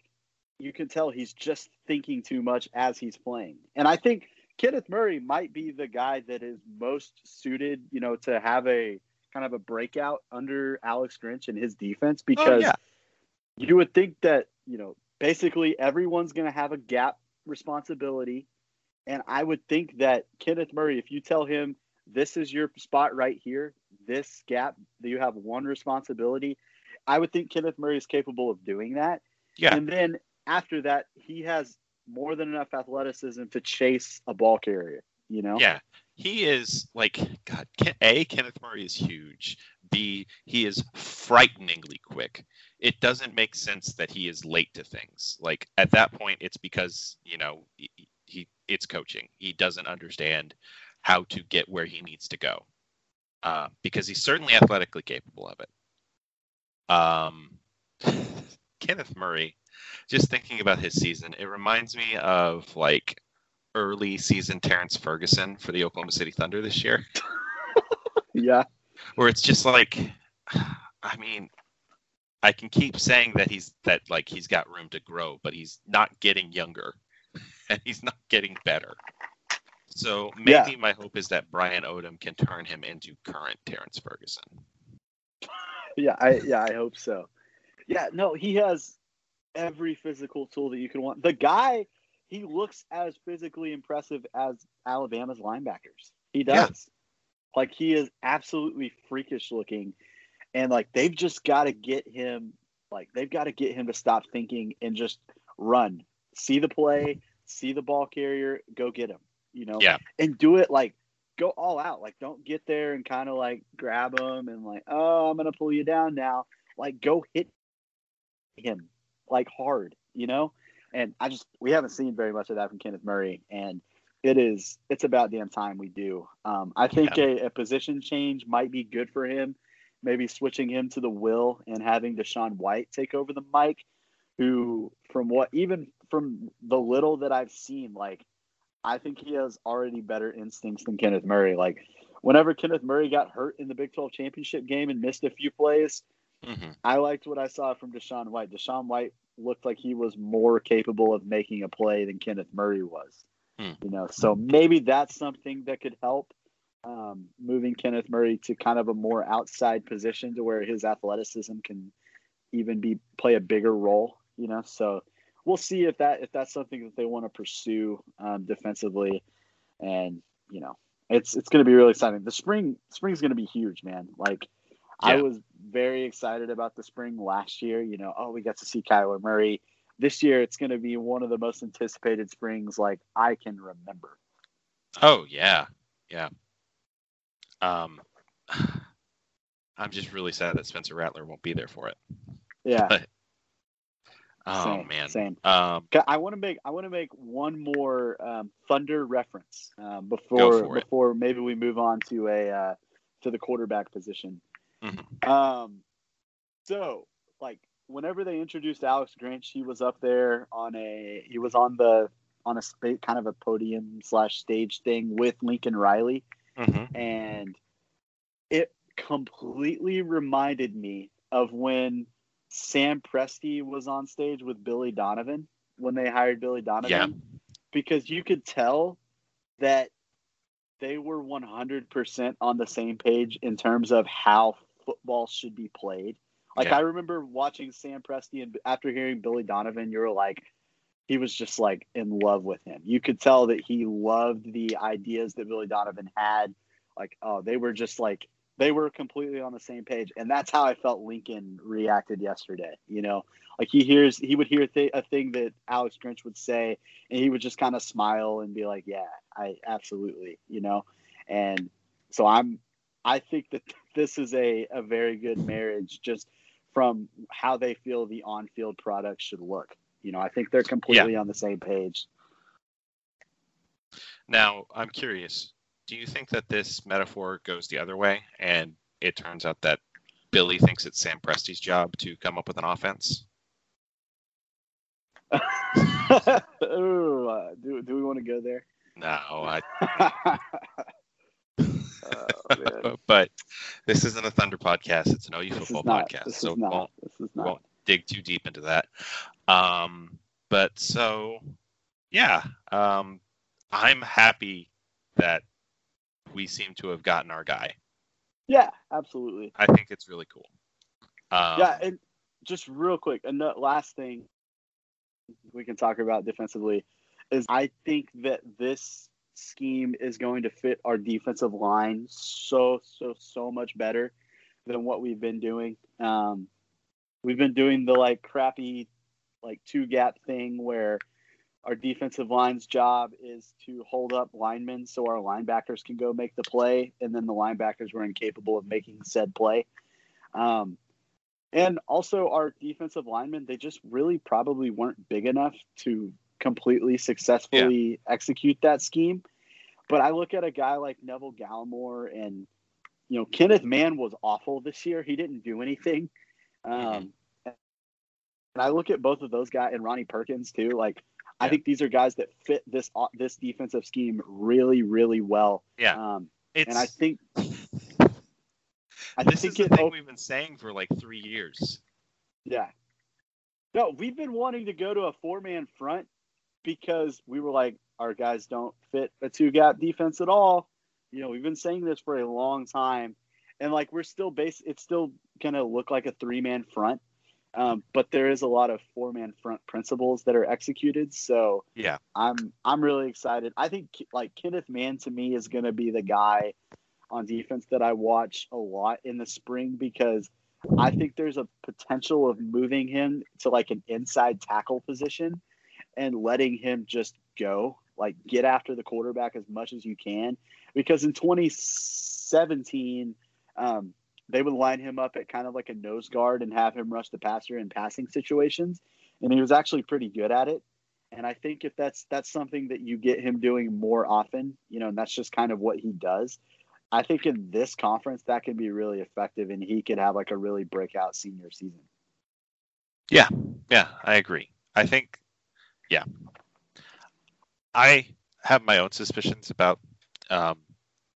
you can tell he's just thinking too much as he's playing. And I think Kenneth Murray might be the guy that is most suited, you know, to have a kind of a breakout under Alex Grinch and his defense Oh, because yeah. you would think that, you know, basically everyone's going to have a gap responsibility. And I would think that Kenneth Murray, if you tell him this is your spot right here, this gap, that you have one responsibility, I would think Kenneth Murray is capable of doing that. Yeah. And then after that, he has more than enough athleticism to chase a ball carrier, you know? Yeah. He is like God. A. Kenneth Murray is huge. B. He is frighteningly quick. It doesn't make sense that he is late to things. Like at that point, it's because you know he, he it's coaching. He doesn't understand how to get where he needs to go. Uh, because he's certainly athletically capable of it. Um, Kenneth Murray, just thinking about his season, it reminds me of like early season Terrance Ferguson for the Oklahoma City Thunder this year, Yeah. where it's just like, I mean, I can keep saying that he's that like he's got room to grow, but he's not getting younger, and he's not getting better. So maybe Yeah. my hope is that Brian Odom can turn him into current Terrance Ferguson. Yeah, I yeah, I hope so. Yeah, no, he has every physical tool that you can want. The guy, he looks as physically impressive as Alabama's linebackers. He does. Yeah. Like he is absolutely freakish looking. And like they've just got to get him like they've got to get him to stop thinking and just run. See the play, see the ball carrier, go get him. You know? Yeah. And do it like go all out. Like don't get there and kind of like grab him and like, oh, I'm gonna pull you down now. Like go hit him like hard, you know? And I just we haven't seen very much of that from Kenneth Murray. And it is it's about damn time we do. Um, I think yeah. a, a, position change might be good for him. Maybe switching him to the will and having DaShaun White take over the Mike, who from what even from the little that I've seen, like I think he has already better instincts than Kenneth Murray. Like whenever Kenneth Murray got hurt in the Big 12 championship game and missed a few plays, mm-hmm. I liked what I saw from DaShaun White. DaShaun White looked like he was more capable of making a play than Kenneth Murray was. Hmm. You know, so maybe that's something that could help um, moving Kenneth Murray to kind of a more outside position to where his athleticism can even be play a bigger role. You know, so we'll see if that if that's something that they want to pursue um, defensively, and you know, it's it's going to be really exciting. The spring spring is going to be huge, man. Like. Yeah. I was very excited about the spring last year. You know, oh, we got to see Kyler Murray this year it's going to be one of the most anticipated springs like I can remember. Oh yeah, yeah. Um, I'm just really sad that Spencer Rattler won't be there for it. Yeah. But, oh same, man. Same. Um, I want to make I want to make one more um, Thunder reference um, before before it. maybe we move on to a uh, to the quarterback position. Mm-hmm. Um, so like whenever they introduced Alex Grinch, he was up there on a he was on the on a kind of a podium slash stage thing with Lincoln Riley, mm-hmm. and it completely reminded me of when Sam Presti was on stage with Billy Donovan when they hired Billy Donovan, yeah. because you could tell that they were 100% on the same page in terms of how football should be played like yeah. I remember watching Sam Presti, and after hearing Billy Donovan, you were like, he was just like in love with him. You could tell that he loved the ideas that Billy Donovan had. Like, oh, they were just like they were completely on the same page, and that's how I felt Lincoln reacted yesterday. You know, like he hears he would hear th- a thing that Alex Grinch would say, and he would just kind of smile and be like, "Yeah, I absolutely," you know, and so I'm. I think that this is a, a very good marriage. Just from how they feel the on-field product should look. You know, I think they're completely yeah. on the same page. Now, I'm curious. Do you think that this metaphor goes the other way, and it turns out that Billy thinks it's Sam Presti's job to come up with an offense? Ooh, uh, do do we want to go there? No, I. Oh, but this isn't a Thunder podcast. It's an OU football podcast. So not, won't, won't dig too deep into that. Um, but so, yeah, um, I'm happy that we seem to have gotten our guy. Yeah, absolutely. I think it's really cool. Um, yeah, and just real quick, and the last thing we can talk about defensively is I think that this scheme is going to fit our defensive line so so so much better than what we've been doing. Um, we've been doing the like crappy like two gap thing where our defensive line's job is to hold up linemen so our linebackers can go make the play, and then the linebackers were incapable of making said play. Um, and also, our defensive linemen, they just really probably weren't big enough to completely successfully yeah. execute that scheme. But I look at a guy like Neville Gallimore and you know Kenneth Mann was awful this year. He didn't do anything. Um, mm-hmm. And I look at both of those guys and Ronnie Perkins too. Like yeah. I think these are guys that fit this this defensive scheme really really well. Yeah. Um, and I think I this think is the thing we've been saying for like three years. Yeah. No, we've been wanting to go to a four man front because we were like, our guys don't fit a two gap defense at all. You know, we've been saying this for a long time. And like we're still base it's still gonna look like a three man front. Um, but there is a lot of four man front principles that are executed. So Yeah. I'm I'm really excited. I think like Kenneth Mann to me is going to be the guy on defense that I watch a lot in the spring because I think there's a potential of moving him to like an inside tackle position and letting him just go, like get after the quarterback as much as you can. Because in 2017, um, they would line him up at kind of like a nose guard and have him rush the passer in passing situations, and he was actually pretty good at it. And I think if that's that's something that you get him doing more often, you know, and that's just kind of what he does. I think in this conference that can be really effective, and he could have like a really breakout senior season. Yeah, yeah, I agree. I think, yeah, I have my own suspicions about um,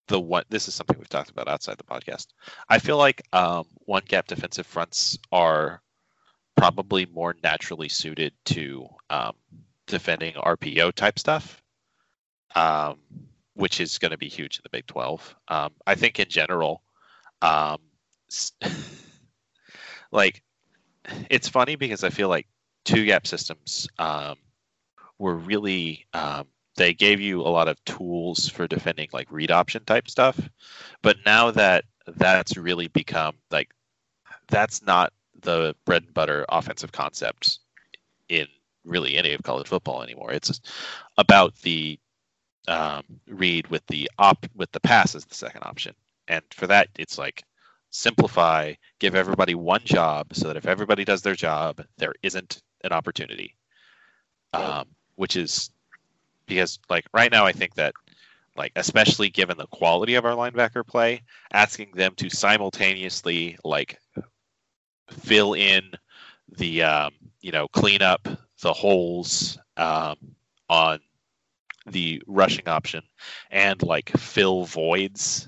the one. This is something we've talked about outside the podcast. I feel like um, one gap defensive fronts are probably more naturally suited to um, defending RPO type stuff, um, which is going to be huge in the Big Twelve. Um, I think in general, um, like it's funny because I feel like two gap systems um, were really um, they gave you a lot of tools for defending like read option type stuff. But now that that's really become like that's not the bread and butter offensive concepts in really any of college football anymore. It's about the um, read with the op with the pass as the second option. And for that it's like simplify give everybody one job so that if everybody does their job there isn't an opportunity. Um, which is because like right now i think that like especially given the quality of our linebacker play asking them to simultaneously like fill in the um, you know clean up the holes um, on the rushing option and like fill voids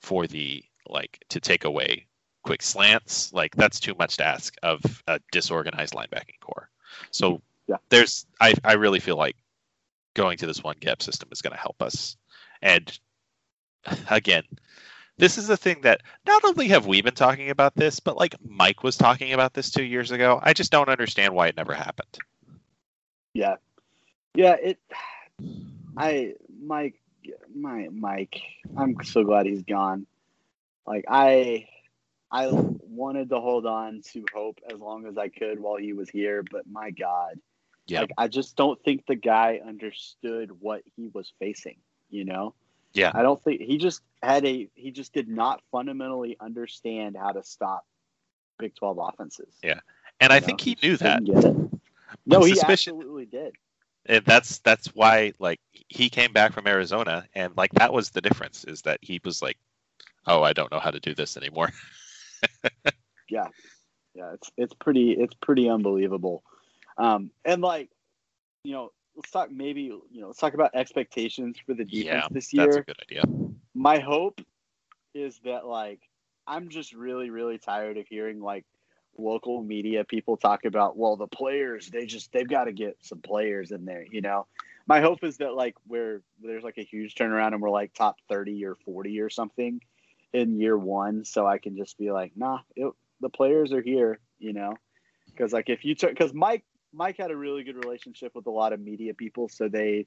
for the like to take away quick slants like that's too much to ask of a disorganized linebacking corps. So Yeah. there's I, I really feel like going to this one gap system is going to help us and again this is the thing that not only have we been talking about this but like mike was talking about this two years ago i just don't understand why it never happened Yeah, yeah. It. I Mike, my Mike. I'm so glad he's gone. Like I, I wanted to hold on to hope as long as I could while he was here, but my God, Yeah. like I just don't think the guy understood what he was facing. You know. Yeah. I don't think he just had a. He just did not fundamentally understand how to stop Big Twelve offenses. Yeah. and i know, think he knew that. No, he suspicion- absolutely did. and that's that's why like he came back from Arizona and like that was the difference is that he was like, oh, I don't know how to do this anymore. yeah yeah it's it's pretty it's pretty unbelievable um and like you know let's talk maybe you know let's talk about expectations for the defense Yeah, this That's year. a good idea. my hope is that like i'm just really really tired of hearing like local media people talk about well the players they just they've got to get some players in there you know? My hope is that like where there's like a huge turnaround and we're like top 30 or 40 or something in year one so i can just be like nah it, the players are here you know? Because like if you took because mike mike had a really good relationship with a lot of media people so they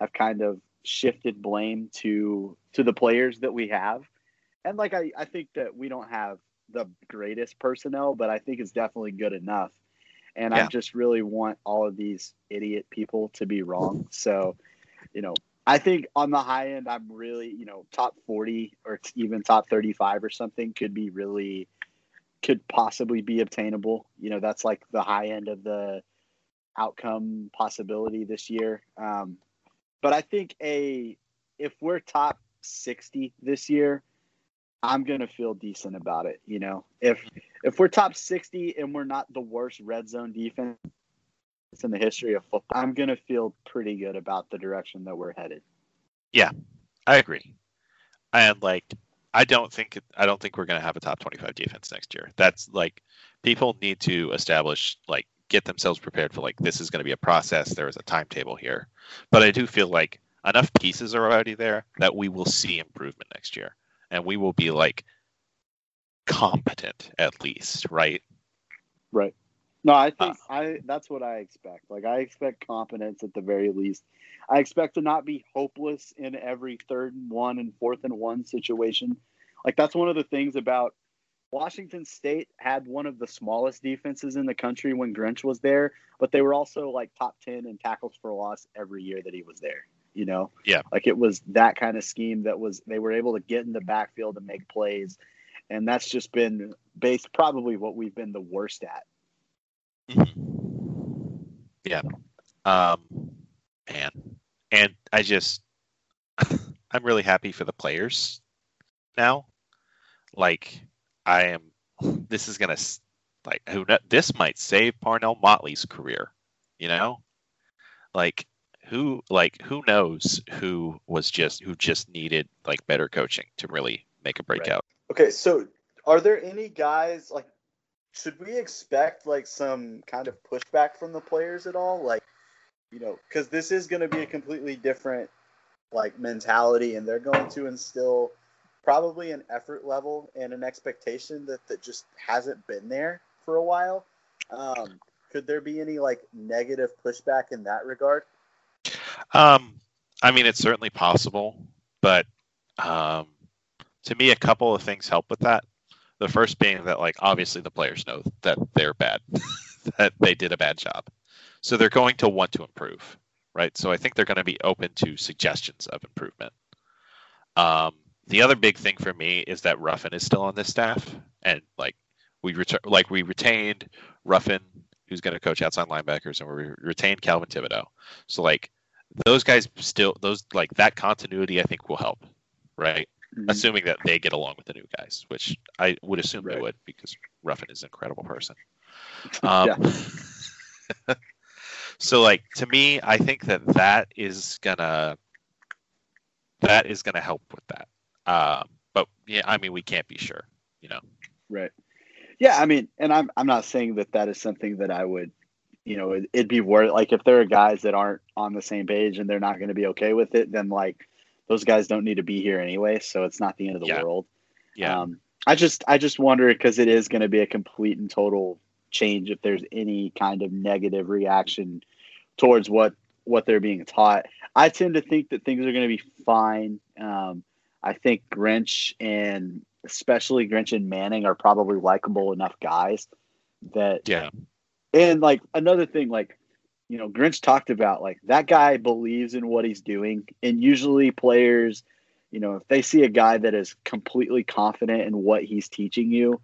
have kind of shifted blame to to the players that we have. And like i i think that we don't have the greatest personnel but i think it's definitely good enough. And Yeah. i just really want all of these idiot people to be wrong. So you know i think on the high end i'm really you know top 40 or even top 35 or something could be really could possibly be obtainable. You know that's like the high end of the outcome possibility this year um, but I think a if we're top 60 this year, I'm gonna feel decent about it. You know, if if we're top 60 and we're not the worst red zone defense in the history of football, I'm gonna feel pretty good about the direction that we're headed. Yeah, I agree. And like I don't think I don't think we're to have a top 25 defense next year. That's like people need to establish like get themselves prepared for like this is going to be a process. There is a timetable here. But I do feel like enough pieces are already there that we will see improvement next year and we will be like competent at least, right? Right. No, I think uh, I that's what I expect. Like I expect competence at the very least. I expect to not be hopeless in every third and one and fourth and one situation. Like that's one of the things about Washington State had one of the smallest defenses in the country when Grinch was there, but they were also like top 10 in tackles for loss every year that he was there, you know? Yeah. Like it was that kind of scheme that was they were able to get in the backfield and make plays. And that's just been based probably what we've been the worst at. Mm-hmm. Yeah. Um man. And I just I'm really happy for the players now. Like I am. This is gonna like who this might save Parnell Motley's career. You know, like who like who knows who was just who just needed like better coaching to really make a breakout. Right. Okay, so are there any guys like should we expect like some kind of pushback from the players at all? Like, you know, because this is going to be a completely different like mentality, and they're going to instill probably an effort level and an expectation that, that just hasn't been there for a while. Um, could there be any like negative pushback in that regard? Um, I mean, it's certainly possible, but um, to me, a couple of things help with that. The first being that, like, obviously the players know that they're bad, that they did a bad job, so they're going to want to improve, right? So I think they're going to be open to suggestions of improvement. Um, the other big thing for me is that Ruffin is still on this staff, and like we like we retained Ruffin, who's going to coach outside linebackers, and we retained Calvin Thibodeaux. So like those guys still those like that continuity, I think will help, right? Mm-hmm. Assuming that they get along with the new guys, which I would assume right. they would, because Ruffin is an incredible person. Um, so like to me, I think that that is gonna that is gonna help with that. Um, but yeah, I mean, we can't be sure, you know. Right. Yeah, I mean, and I'm I'm not saying that that is something that I would, you know, it, would be worth. Like if there are guys that aren't on the same page and they're not going to be okay with it, then like those guys don't need to be here anyway. So it's not the end of the yeah. world. Yeah. Um, I just I just wonder because it is going to be a complete and total change if there's any kind of negative reaction towards what what they're being taught. I tend to think that things are going to be fine. Um, I think Grinch and especially Grinch and Manning are probably likable enough guys that yeah. And like another thing, like you know, Grinch talked about like that guy believes in what he's doing, and usually players, you know, if they see a guy that is completely confident in what he's teaching you,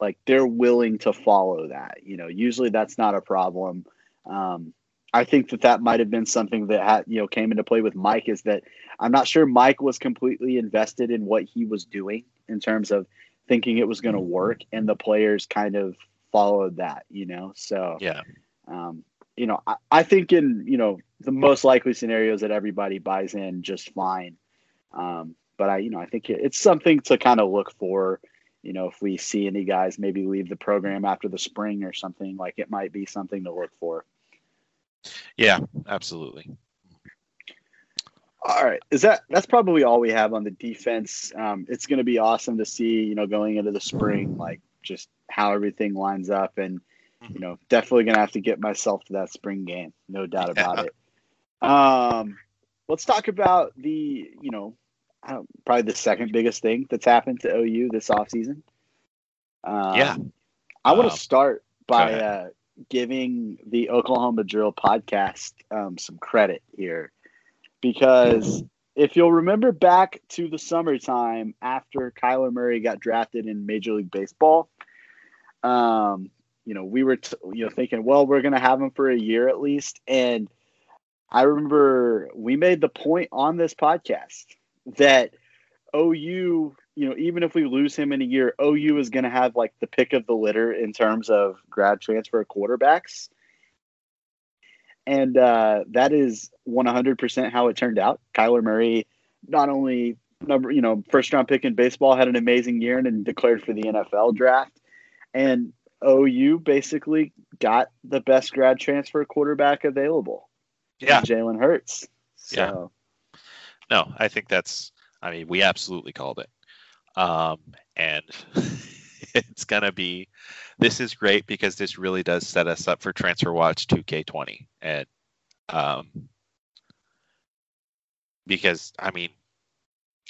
like they're willing to follow that. You know, usually that's not a problem. Um, I think that that might have been something that had you know came into play with Mike is that I'm not sure Mike was completely invested in what he was doing in terms of thinking it was going to work, and the players kind of followed that, you know. So yeah, um, you know, I, I, think in you know the most likely scenarios that everybody buys in just fine. Um, but I, you know, I think it's something to kind of look for. You know, if we see any guys maybe leave the program after the spring or something, like it might be something to look for. Yeah, absolutely. All right, is that that's probably all we have on the defense? Um, it's going to be awesome to see, you know, going into the spring, like just how everything lines up, and you know, definitely going to have to get myself to that spring game, no doubt about yeah. it. Um, let's talk about the, you know, probably the second biggest thing that's happened to OU this offseason. Um, yeah, I want to um, start by uh, giving the Oklahoma Drill podcast um, some credit here. Because if you'll remember back to the summertime after Kyler Murray got drafted in Major League Baseball, um, you know, we were t- you know thinking, well, we're going to have him for a year at least, and I remember we made the point on this podcast that OU you know, even if we lose him in a year, OU is going to have like the pick of the litter in terms of grad transfer quarterbacks. And uh, that is 100% how it turned out. Kyler Murray, not only number, you know, first round pick in baseball, had an amazing year and, and declared for the NFL draft. And OU basically got the best grad transfer quarterback available. Yeah. Jalen Hurts. So. Yeah. No, I think that's, I mean, we absolutely called it. Um, and it's gonna be. This is great because this really does set us up for Transfer Watch 2K20, and um, because I mean,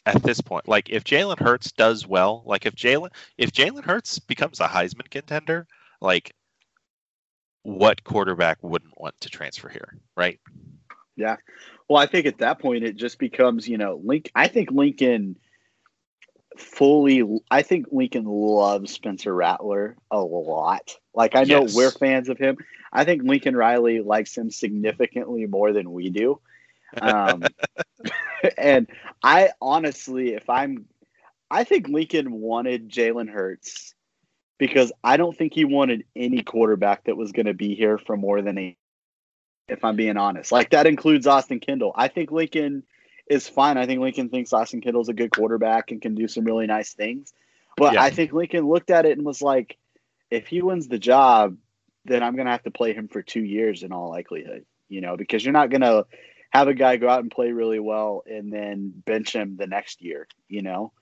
at this point, like if Jalen Hurts does well, like if Jalen if Jalen Hurts becomes a Heisman contender, like what quarterback wouldn't want to transfer here, right? Yeah. Well, I think at that point it just becomes, you know, Link. I think Lincoln fully. I think Lincoln loves Spencer Rattler a lot. Like I know Yes. we're fans of him. I think Lincoln Riley likes him significantly more than we do. Um, and I honestly, if I'm, I think Lincoln wanted Jalen Hurts because I don't think he wanted any quarterback that was going to be here for more than a. If I'm being honest, like that includes Austin Kendall. I think Lincoln is fine. I think Lincoln thinks Austin Kendall's a good quarterback and can do some really nice things. But Yeah. I think Lincoln looked at it and was like, if he wins the job, then I'm going to have to play him for two years in all likelihood, you know, because you're not going to have a guy go out and play really well and then bench him the next year, you know.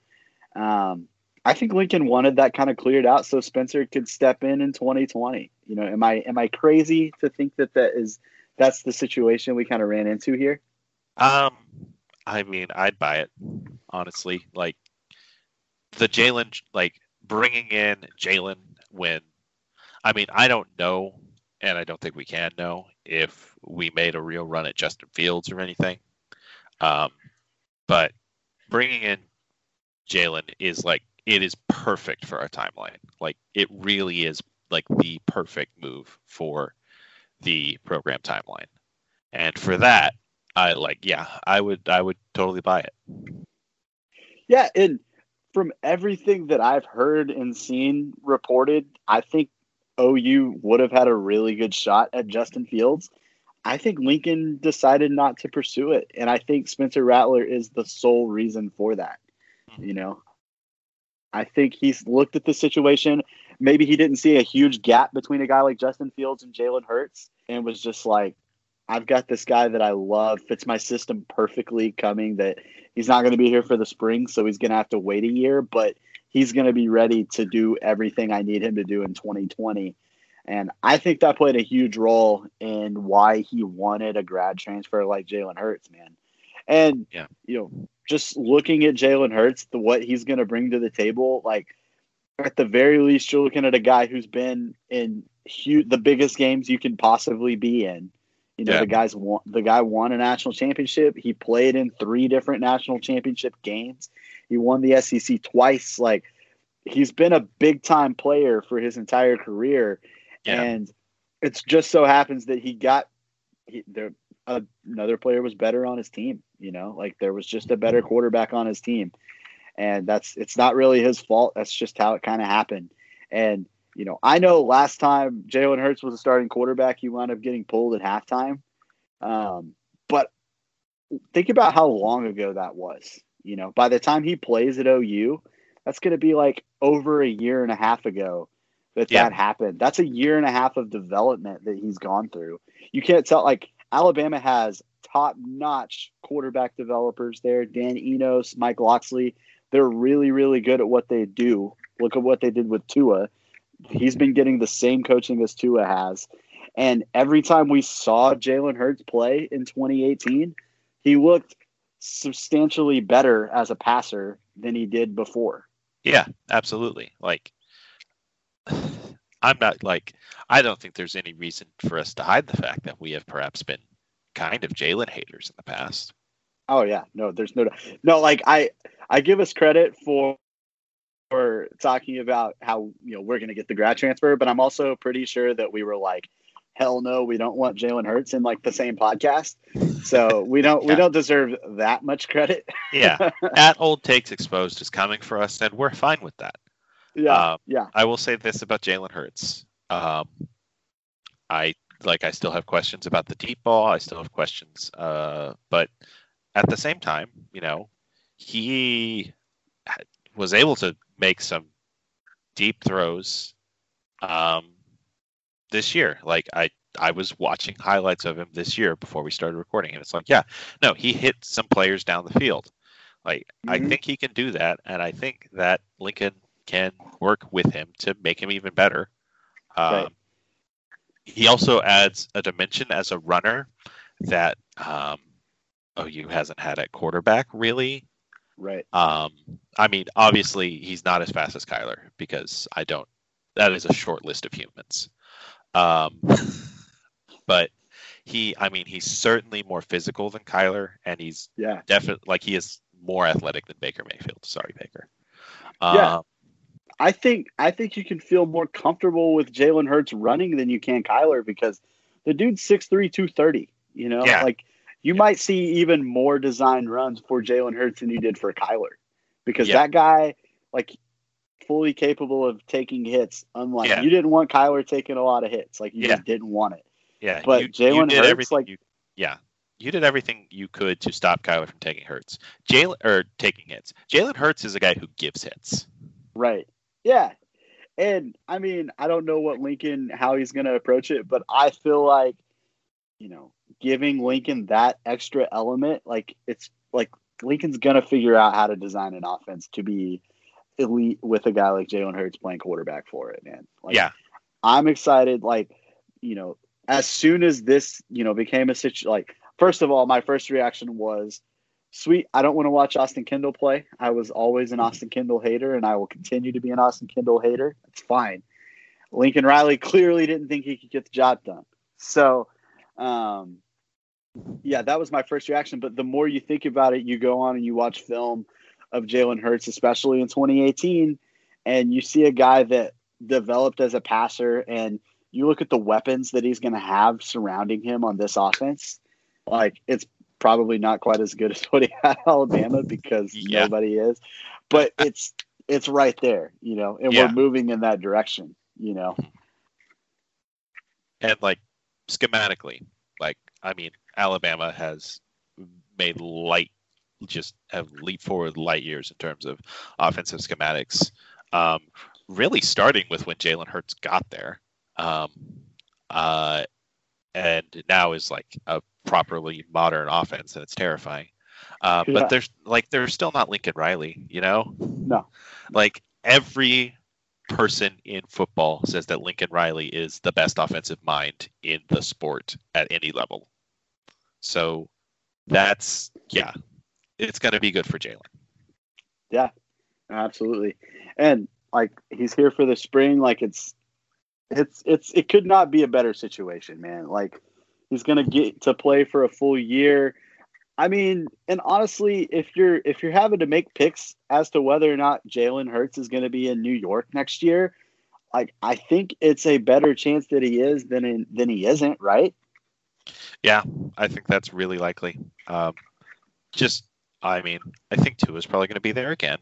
Um, I think Lincoln wanted that kind of cleared out so Spencer could step in in 2020. You know, am I am I crazy to think that that is that's the situation we kind of ran into here? Um, I mean, I'd buy it honestly. Like the Jalen, like bringing in Jalen when, I mean, I don't know, and I don't think we can know if we made a real run at Justin Fields or anything. Um, but bringing in Jalen is like it is perfect for our timeline. Like it really is like the perfect move for the program timeline. And for that, I like yeah, I would I would totally buy it. Yeah, and from everything that I've heard and seen reported, I think OU would have had a really good shot at Justin Fields. I think Lincoln decided not to pursue it, and I think Spencer Rattler is the sole reason for that. Mm-hmm. You know, I think he's looked at the situation. Maybe he didn't see a huge gap between a guy like Justin Fields and Jalen Hurts, and was just like, "I've got this guy that I love, fits my system perfectly, coming that he's not going to be here for the spring, so he's going to have to wait a year, but he's going to be ready to do everything I need him to do in 2020. And I think that played a huge role in why he wanted a grad transfer like Jalen Hurts, man. And Yeah. you know, just looking at Jalen Hurts, the what he's going to bring to the table, like at the very least, you're looking at a guy who's been in huge, the biggest games you can possibly be in. You know, Yeah. the guy's won, the guy won a national championship. He played in three different national championship games. He won the SEC twice. Like he's been a big time player for his entire career, Yeah. and it's just so happens that he got he, there. Uh, another player was better on his team. You know, like there was just a better quarterback on his team, and that's it's not really his fault. That's just how it kind of happened. And you know, I know last time Jalen Hurts was a starting quarterback, he wound up getting pulled at halftime. Um, but think about how long ago that was. You know, by the time he plays at OU, that's going to be like over a year and a half ago that Yeah. that happened. That's a year and a half of development that he's gone through. You can't tell. Like Alabama has top notch quarterback developers there. Dan Enos, Mike Locksley. They're really, really good at what they do. Look at what they did with Tua. He's been getting the same coaching as Tua has. And every time we saw Jalen Hurts play in 2018, he looked substantially better as a passer than he did before. Yeah, absolutely. Like I'm not like I don't think there's any reason for us to hide the fact that we have perhaps been kind of Jalen haters in the past. Oh yeah, no, there's no no like I I give us credit for for talking about how you know we're going to get the grad transfer, but I'm also pretty sure that we were like, hell no, we don't want Jalen Hurts in like the same podcast, so we don't we don't deserve that much credit. Yeah, at Old Takes Exposed is coming for us, and we're fine with that. yeah, Um, yeah, I will say this about Jalen Hurts. Um, I like. I still have questions about the deep ball. I still have questions, uh, but at the same time, you know, he was able to make some deep throws um, this year. Like I, I was watching highlights of him this year before we started recording, and it's like, yeah, no, he hit some players down the field. Like I Mhm. think he can do that, and I think that Lincoln can work with him to make him even better. Um, Right. He also adds a dimension as a runner that um, OU hasn't had at quarterback really. Right. Um, I mean, obviously he's not as fast as Kyler because I don't. That is a short list of humans. Um, but he, I mean, he's certainly more physical than Kyler, and he's Yeah. definitely like he is more athletic than Baker Mayfield. Sorry, Baker. Yeah. Um, I think I think you can feel more comfortable with Jalen Hurts running than you can Kyler because the dude's 6'3", 230. You know, Yeah. like you might see even more designed runs for Jalen Hurts than you did for Kyler because Yeah. that guy, like, fully capable of taking hits. Unlike Yeah. you didn't want Kyler taking a lot of hits, like you Yeah. just didn't want it. yeah, But you- you Jalen did Hurts, like- you, yeah, you did everything you could to stop Kyler from taking hurts. Jalen or taking hits. Jalen Hurts is a guy who gives hits. Right. Yeah. And I mean, I don't know what Lincoln how he's going to approach it, but I feel like you know, giving Lincoln that extra element, like it's like Lincoln's to figure out how to design an offense to be elite with a guy like Jalen Hurts playing quarterback for it, man. Like, yeah, I'm excited. Like, you know, as soon as this, you know, became a situation, like, first of all, my first reaction was, sweet. I don't want to watch Austin Kendall play. I was always an mm-hmm. Austin Kendall hater, and I will continue to be an Austin Kendall hater. It's fine. Lincoln Riley clearly didn't think he could get the job done. So, um, yeah, that was my first reaction. But the more you think about it, you go on and you watch film of Jalen Hurts, especially in 2018, and you see a guy that developed as a passer, and you look at the weapons that he's going to have surrounding him on this offense. Like it's probably not quite as good as what he had at Alabama because Yeah. nobody is, but it's it's right there, you know, and Yeah. we're moving in that direction, you know. and like schematically, like I mean, Alabama has made light, just have leap forward light years in terms of offensive schematics. Um, really starting with when Jalen Hurts got there, um, uh, and now is like a properly modern offense, and it's terrifying. Uh, Yeah. But there's like they're still not Lincoln Riley, you know. No. Like every person in football says that Lincoln Riley is the best offensive mind in the sport at any level. So that's yeah, it's going to be good for Jalen. Yeah, absolutely. And like he's here for the spring, like it's it's it's it could not be a better situation, man. Like he's gonna get to play for a full year. I mean, and honestly, if you're if you're having to make picks as to whether or not Jalen Hurts is gonna be in New York next year, like I think it's a better chance that he is than in, than he isn't, right? Yeah, I think that's really likely. Um, just, I mean, I think Tua is probably going to be there again.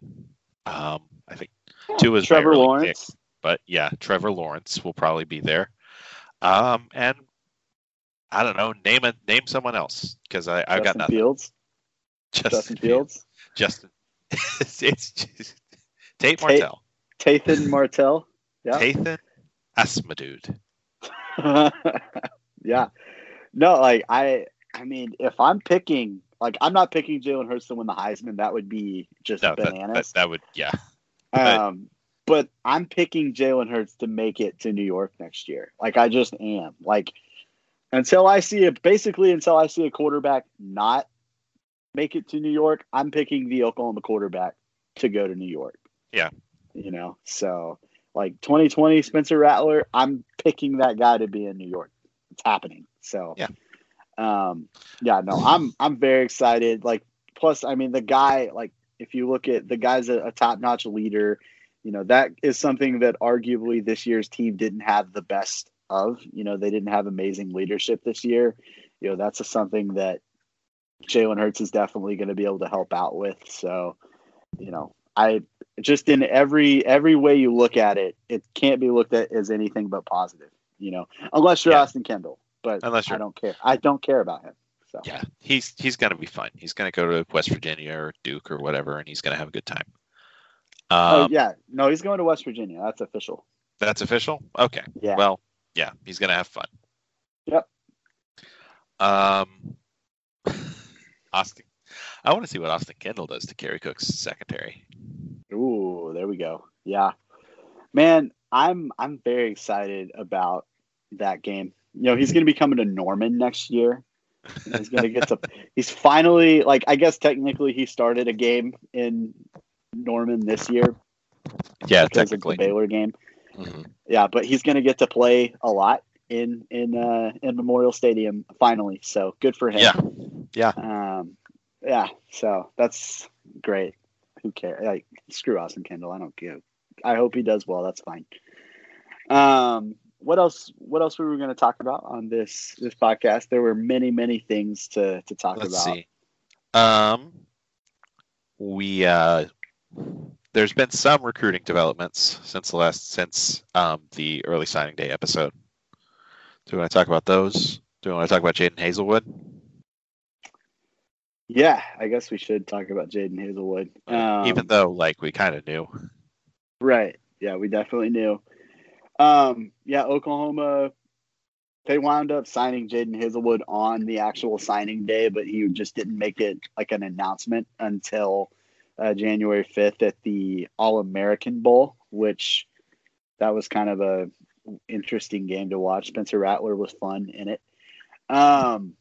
Um, I think Tua is Trevor Lawrence, pick, but yeah, Trevor Lawrence will probably be there. Um, and I don't know, name a name someone else because I I've got Justin nothing. Fields, Justin, Justin Fields, Justin. it's, it's just, Tate Martell. Tathan Martell. Yeah. Tathan Asmadude. yeah. No, like I I mean, if I'm picking like I'm not picking Jalen Hurts to win the Heisman, that would be just No, that, that, bananas. that would yeah. but- um but I'm picking Jalen Hurts to make it to New York next year. Like I just am. Like until I see it basically until I see a quarterback not make it to New York, I'm picking the Oklahoma quarterback to go to New York. Yeah. You know, so like 2020 Spencer Rattler, I'm picking that guy to be in New York. It's happening. So Yeah. Um yeah, no, I'm I'm very excited. Like plus I mean the guy like if you look at the guy's a, a top-notch leader, you know, that is something that arguably this year's team didn't have the best of. You know, they didn't have amazing leadership this year. You know, that's a, something that Jalen Hurts is definitely going to be able to help out with. So, you know, I just in every every way you look at it, it can't be looked at as anything but positive. You know, unless you're Yeah. Austin Kendall, but Unless I don't care. I don't care about him. So Yeah, he's he's gonna be fine. He's gonna go to West Virginia or Duke or whatever, and he's gonna have a good time. oh Um, yeah, no, he's going to West Virginia. That's official. That's official. Okay. Yeah. Well, yeah, he's gonna have fun. Yep. Um, Austin. I want to see what Austin Kendall does to Kerry Cooks' secondary. Ooh, there we go. Yeah, man, I'm I'm very excited about that game. You know, he's going to be coming to Norman next year. He's going to get to. He's finally like I guess technically he started a game in Norman this year. Yeah, technically the Baylor game. Mm-hmm. Yeah, but he's going to get to play a lot in in uh, in Memorial Stadium finally. So good for him. Yeah, yeah, um, yeah. So that's great. Who cares? Like screw Austin Kendall. I don't give. I hope he does well. That's fine. Um, what else? What else were we going to talk about on this this podcast? There were many many things to to talk Let's about. see. Um, we uh, there's been some recruiting developments since the last since um the early signing day episode. Do we want to talk about those? Do we want to talk about Jadon Haselwood? Yeah, I guess we should talk about Jadon Haselwood. Um, Even though, like, we kind of knew. Right. Yeah, we definitely knew. Um, yeah, Oklahoma, they wound up signing Jadon Haselwood on the actual signing day, but he just didn't make it like an announcement until uh, January 5th at the All American Bowl, which that was kind of a interesting game to watch. Spencer Rattler was fun in it. Um,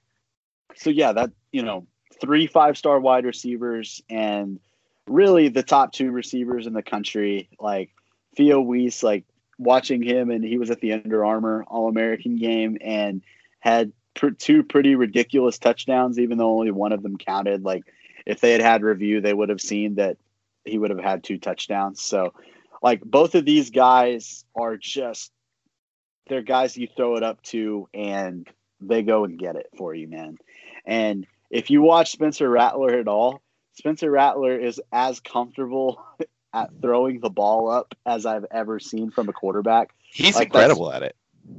so yeah, that you know, three five star wide receivers and really the top two receivers in the country. Like Theo Wease, like watching him, and he was at the Under Armour All American game and had pr- two pretty ridiculous touchdowns, even though only one of them counted. Like if they had had review, they would have seen that he would have had two touchdowns. So, like both of these guys are just they're guys you throw it up to and they go and get it for you, man. And if you watch Spencer Rattler at all, Spencer Rattler is as comfortable at throwing the ball up as I've ever seen from a quarterback. He's Like, incredible at it.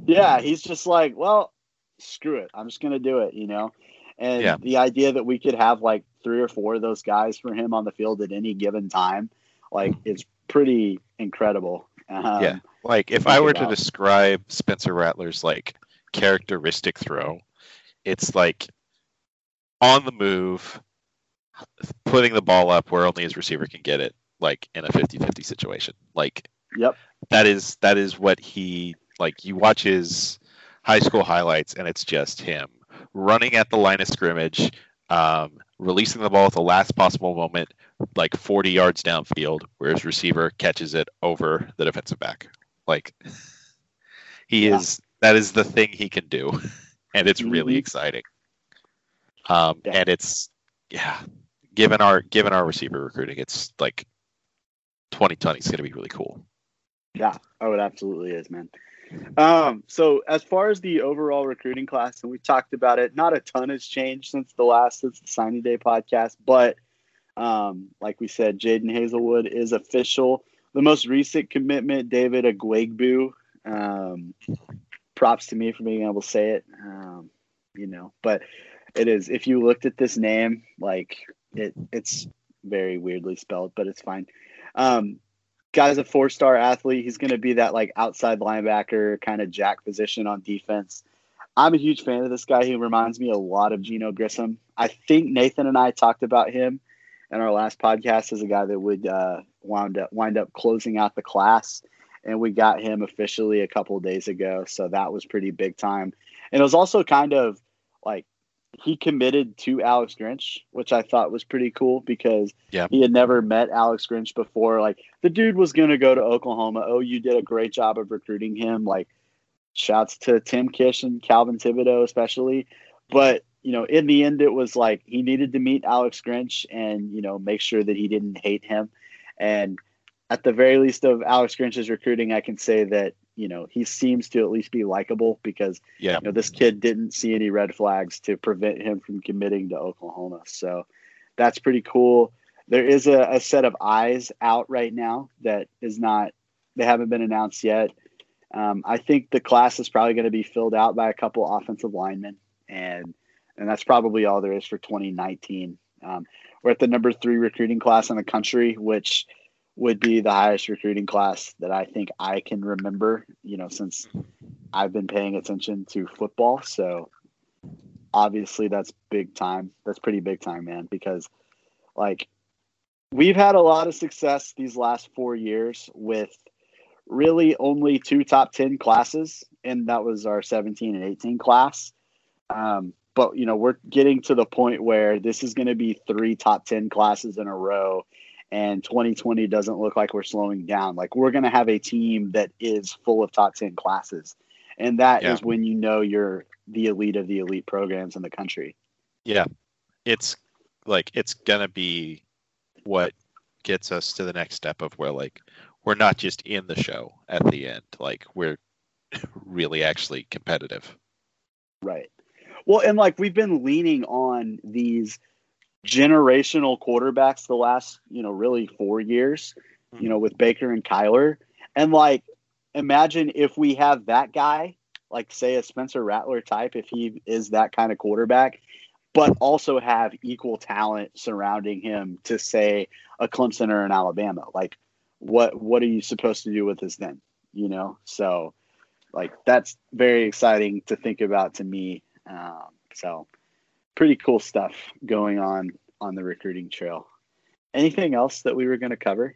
Yeah, he's just like, well, screw it. I'm just going to do it, you know? And Yeah. the idea that we could have like three or four of those guys for him on the field at any given time, like, it's pretty incredible. Um, Yeah. Like if I were to describe Spencer Rattler's like characteristic throw, it's like on the move, putting the ball up where only his receiver can get it, like in a 50-50 situation. Like Yep. that is that is what he like you watch his high school highlights and it's just him running at the line of scrimmage, um, releasing the ball at the last possible moment, like 40 yards downfield, where his receiver catches it over the defensive back. Like he Yeah. is that is the thing he can do, and it's really Mhm. exciting. Um, Yeah. and it's yeah, given our given our receiver recruiting, it's like 2020 is going to be really cool. Yeah, oh, it absolutely is, man. Um, so as far as the overall recruiting class, and we've talked about it, not a ton has changed since the last since the signing day podcast, but um, like we said, Jadon Haselwood is official. The most recent commitment, David Ugwoegbu. Um, props to me for being able to say it. Um, you know, but it is if you looked at this name, like it, it's very weirdly spelled, but it's fine. Um, guy's a four star athlete. He's going to be that like outside linebacker kind of jack position on defense. I'm a huge fan of this guy. He reminds me a lot of Geno Grissom. I think Nathan and I talked about him in our last podcast as a guy that would uh, wind up wind up closing out the class, and we got him officially a couple of days ago. So that was pretty big time. And it was also kind of like he committed to Alex Grinch, which I thought was pretty cool because Yeah. he had never met Alex Grinch before. Like the dude was going to go to Oklahoma. Oh, you did a great job of recruiting him. Like shouts to Tim Kish and Calvin Thibodeaux, especially. But, you know, in the end, it was like he needed to meet Alex Grinch and, you know, make sure that he didn't hate him. And at the very least of Alex Grinch's recruiting, I can say that, you know, he seems to at least be likable because Yeah. you know, this kid didn't see any red flags to prevent him from committing to Oklahoma. So that's pretty cool. There is a, a set of eyes out right now that is not, they haven't been announced yet. Um, I think the class is probably going to be filled out by a couple offensive linemen, and and that's probably all there is for 2019. Um, we're at the number three recruiting class in the country, which would be the highest recruiting class that I think I can remember. You know, since I've been paying attention to football, so obviously that's big time. That's pretty big time, man. Because like we've had a lot of success these last four years with really only two top 10 classes, and that was our 17 and 18 class. Um, but, you know, we're getting to the point where this is going to be three top 10 classes in a row, and 2020 doesn't look like we're slowing down. Like, we're going to have a team that is full of top 10 classes. And that yeah. is when you know you're the elite of the elite programs in the country. Yeah. It's like, it's going to be what gets us to the next step of where, like, we're not just in the show at the end. Like we're really actually competitive. Right. Well, and like we've been leaning on these generational quarterbacks the last, you know, really four years, mm-hmm. you know, with Baker and Kyler. And like, imagine if we have that guy, like say a Spencer Rattler type, if he is that kind of quarterback, but also have equal talent surrounding him to say a Clemson or an Alabama. Like what what are you supposed to do with this then? You know, so like that's very exciting to think about to me. Um, so pretty cool stuff going on on the recruiting trail. Anything else that we were going to cover?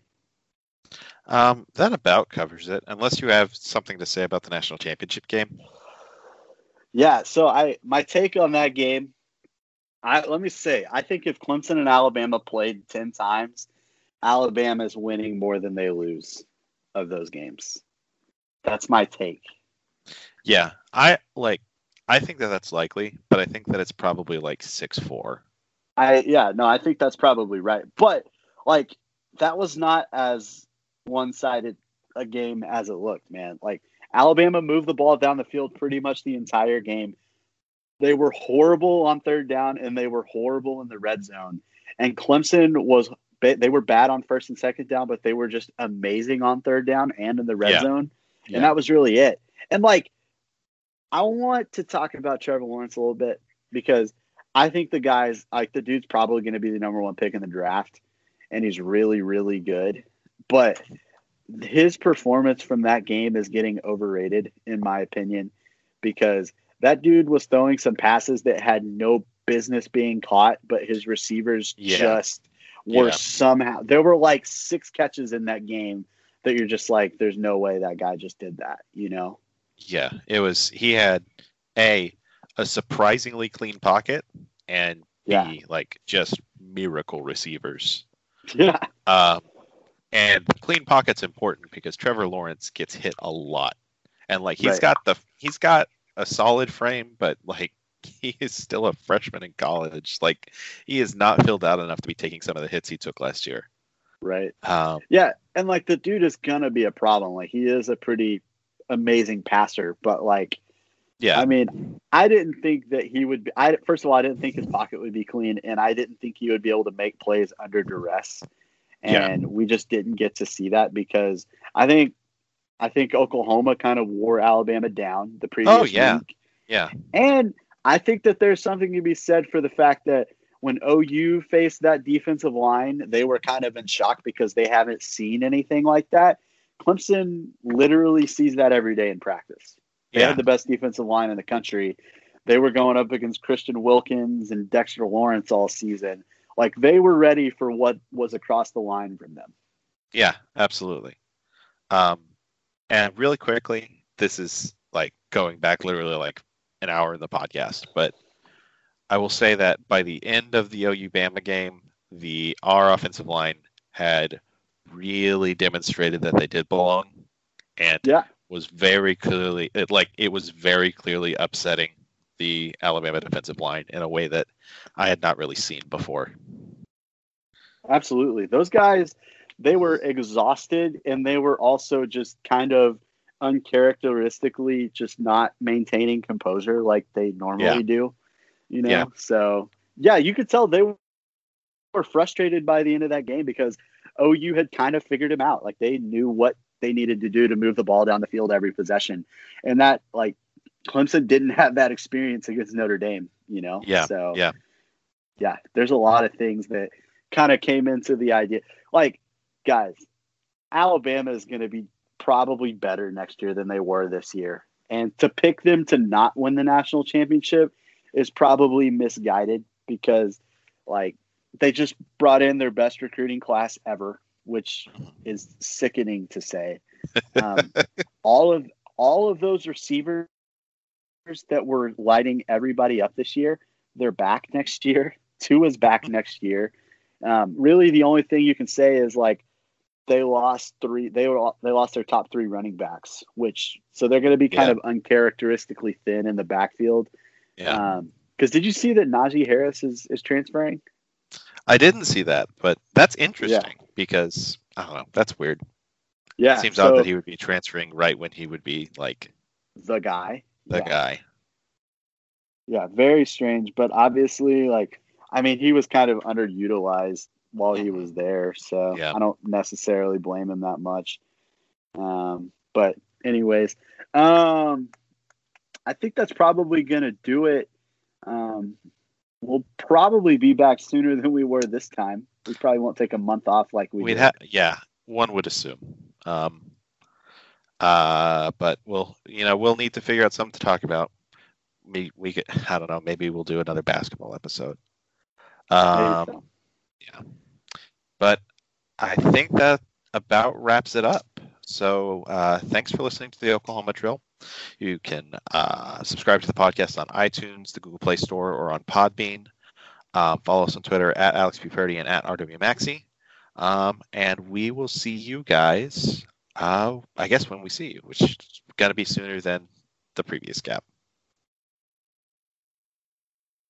Um, that about covers it, unless you have something to say about the national championship game. Yeah, so I my take on that game, I let me say, I think if Clemson and Alabama played ten times, Alabama is winning more than they lose of those games. That's my take. Yeah, I like. I think that that's likely, but I think that it's probably like six four. I yeah no, I think that's probably right. But like that was not as one sided a game as it looked, man. Like Alabama moved the ball down the field pretty much the entire game. They were horrible on third down and they were horrible in the red zone. And Clemson was they were bad on first and second down, but they were just amazing on third down and in the red yeah. zone. Yeah. And that was really it. And like, I want to talk about Trevor Lawrence a little bit because I think the guy's like the dude's probably going to be the number one pick in the draft, and he's really, really good. But his performance from that game is getting overrated, in my opinion, because that dude was throwing some passes that had no business being caught, but his receivers yeah. just were yeah. somehow there were like six catches in that game that you're just like, there's no way that guy just did that, you know? Yeah, it was. He had a a surprisingly clean pocket and yeah. B like just miracle receivers. Yeah. Um, and clean pocket's important because Trevor Lawrence gets hit a lot, and like he's right. got the he's got a solid frame, but like he is still a freshman in college. Like he is not filled out enough to be taking some of the hits he took last year. Right. Um, yeah, and like the dude is gonna be a problem. Like he is a pretty amazing passer, but like, yeah, I mean, I didn't think that he would. Be, I first of all, I didn't think his pocket would be clean, and I didn't think he would be able to make plays under duress. And yeah. we just didn't get to see that because I think I think Oklahoma kind of wore Alabama down the oh, previous oh, yeah. week. Yeah. And I think that there's something to be said for the fact that when OU faced that defensive line, they were kind of in shock because they haven't seen anything like that. Clemson literally sees that every day in practice. They yeah. had the best defensive line in the country. They were going up against Christian Wilkins and Dexter Lawrence all season. Like they were ready for what was across the line from them. Yeah, absolutely. Um, and really quickly, this is like going back literally like an hour in the podcast, but I will say that by the end of the OU Bama game, the our offensive line had really demonstrated that they did belong, and yeah. was very clearly it, like it was very clearly upsetting the Alabama defensive line in a way that I had not really seen before. Absolutely, those guys they were exhausted and they were also just kind of uncharacteristically just not maintaining composure like they normally yeah. do. You know, yeah. so yeah, you could tell they were frustrated by the end of that game because OU had kind of figured him out. Like they knew what they needed to do to move the ball down the field every possession, and that like Clemson didn't have that experience against Notre Dame. You know, yeah, so yeah, yeah. There's a lot of things that kind of came into the idea. Like, guys, Alabama is going to be probably better next year than they were this year. And to pick them to not win the national championship is probably misguided because, like, they just brought in their best recruiting class ever, which is sickening to say. Um, all of all of those receivers that were lighting everybody up this year, they're back next year. Tua is back next year. Um, really, the only thing you can say is like they lost three. They were they lost their top three running backs, which so they're going to be kind Yeah. of uncharacteristically thin in the backfield. Yeah. Because did you see that Najee Harris is is transferring? I didn't see that, but that's interesting because I don't know. That's weird. Yeah, Seems so odd that he would be transferring right when he would be like the guy. the yeah. guy. Yeah, very strange, but obviously, like, I mean, he was kind of underutilized while he was there, so Yeah. I don't necessarily blame him that much. Um, but anyways, um, I think that's probably gonna do it. Um, we'll probably be back sooner than we were this time. We probably won't take a month off like we We'd did. have, yeah, one would assume. Um, uh, but we'll, you know, we'll need to figure out something to talk about. We, we could, I don't know, maybe we'll do another basketball episode. Um, so. but I think that about wraps it up. So uh, thanks for listening to the Oklahoma Drill. You can uh, subscribe to the podcast on iTunes, the Google Play Store, or on Podbean. Um, follow us on Twitter at Alex Puperty and at RWMaxi. Um, and we will see you guys, uh, I guess, when we see you, which is going to be sooner than the previous gap.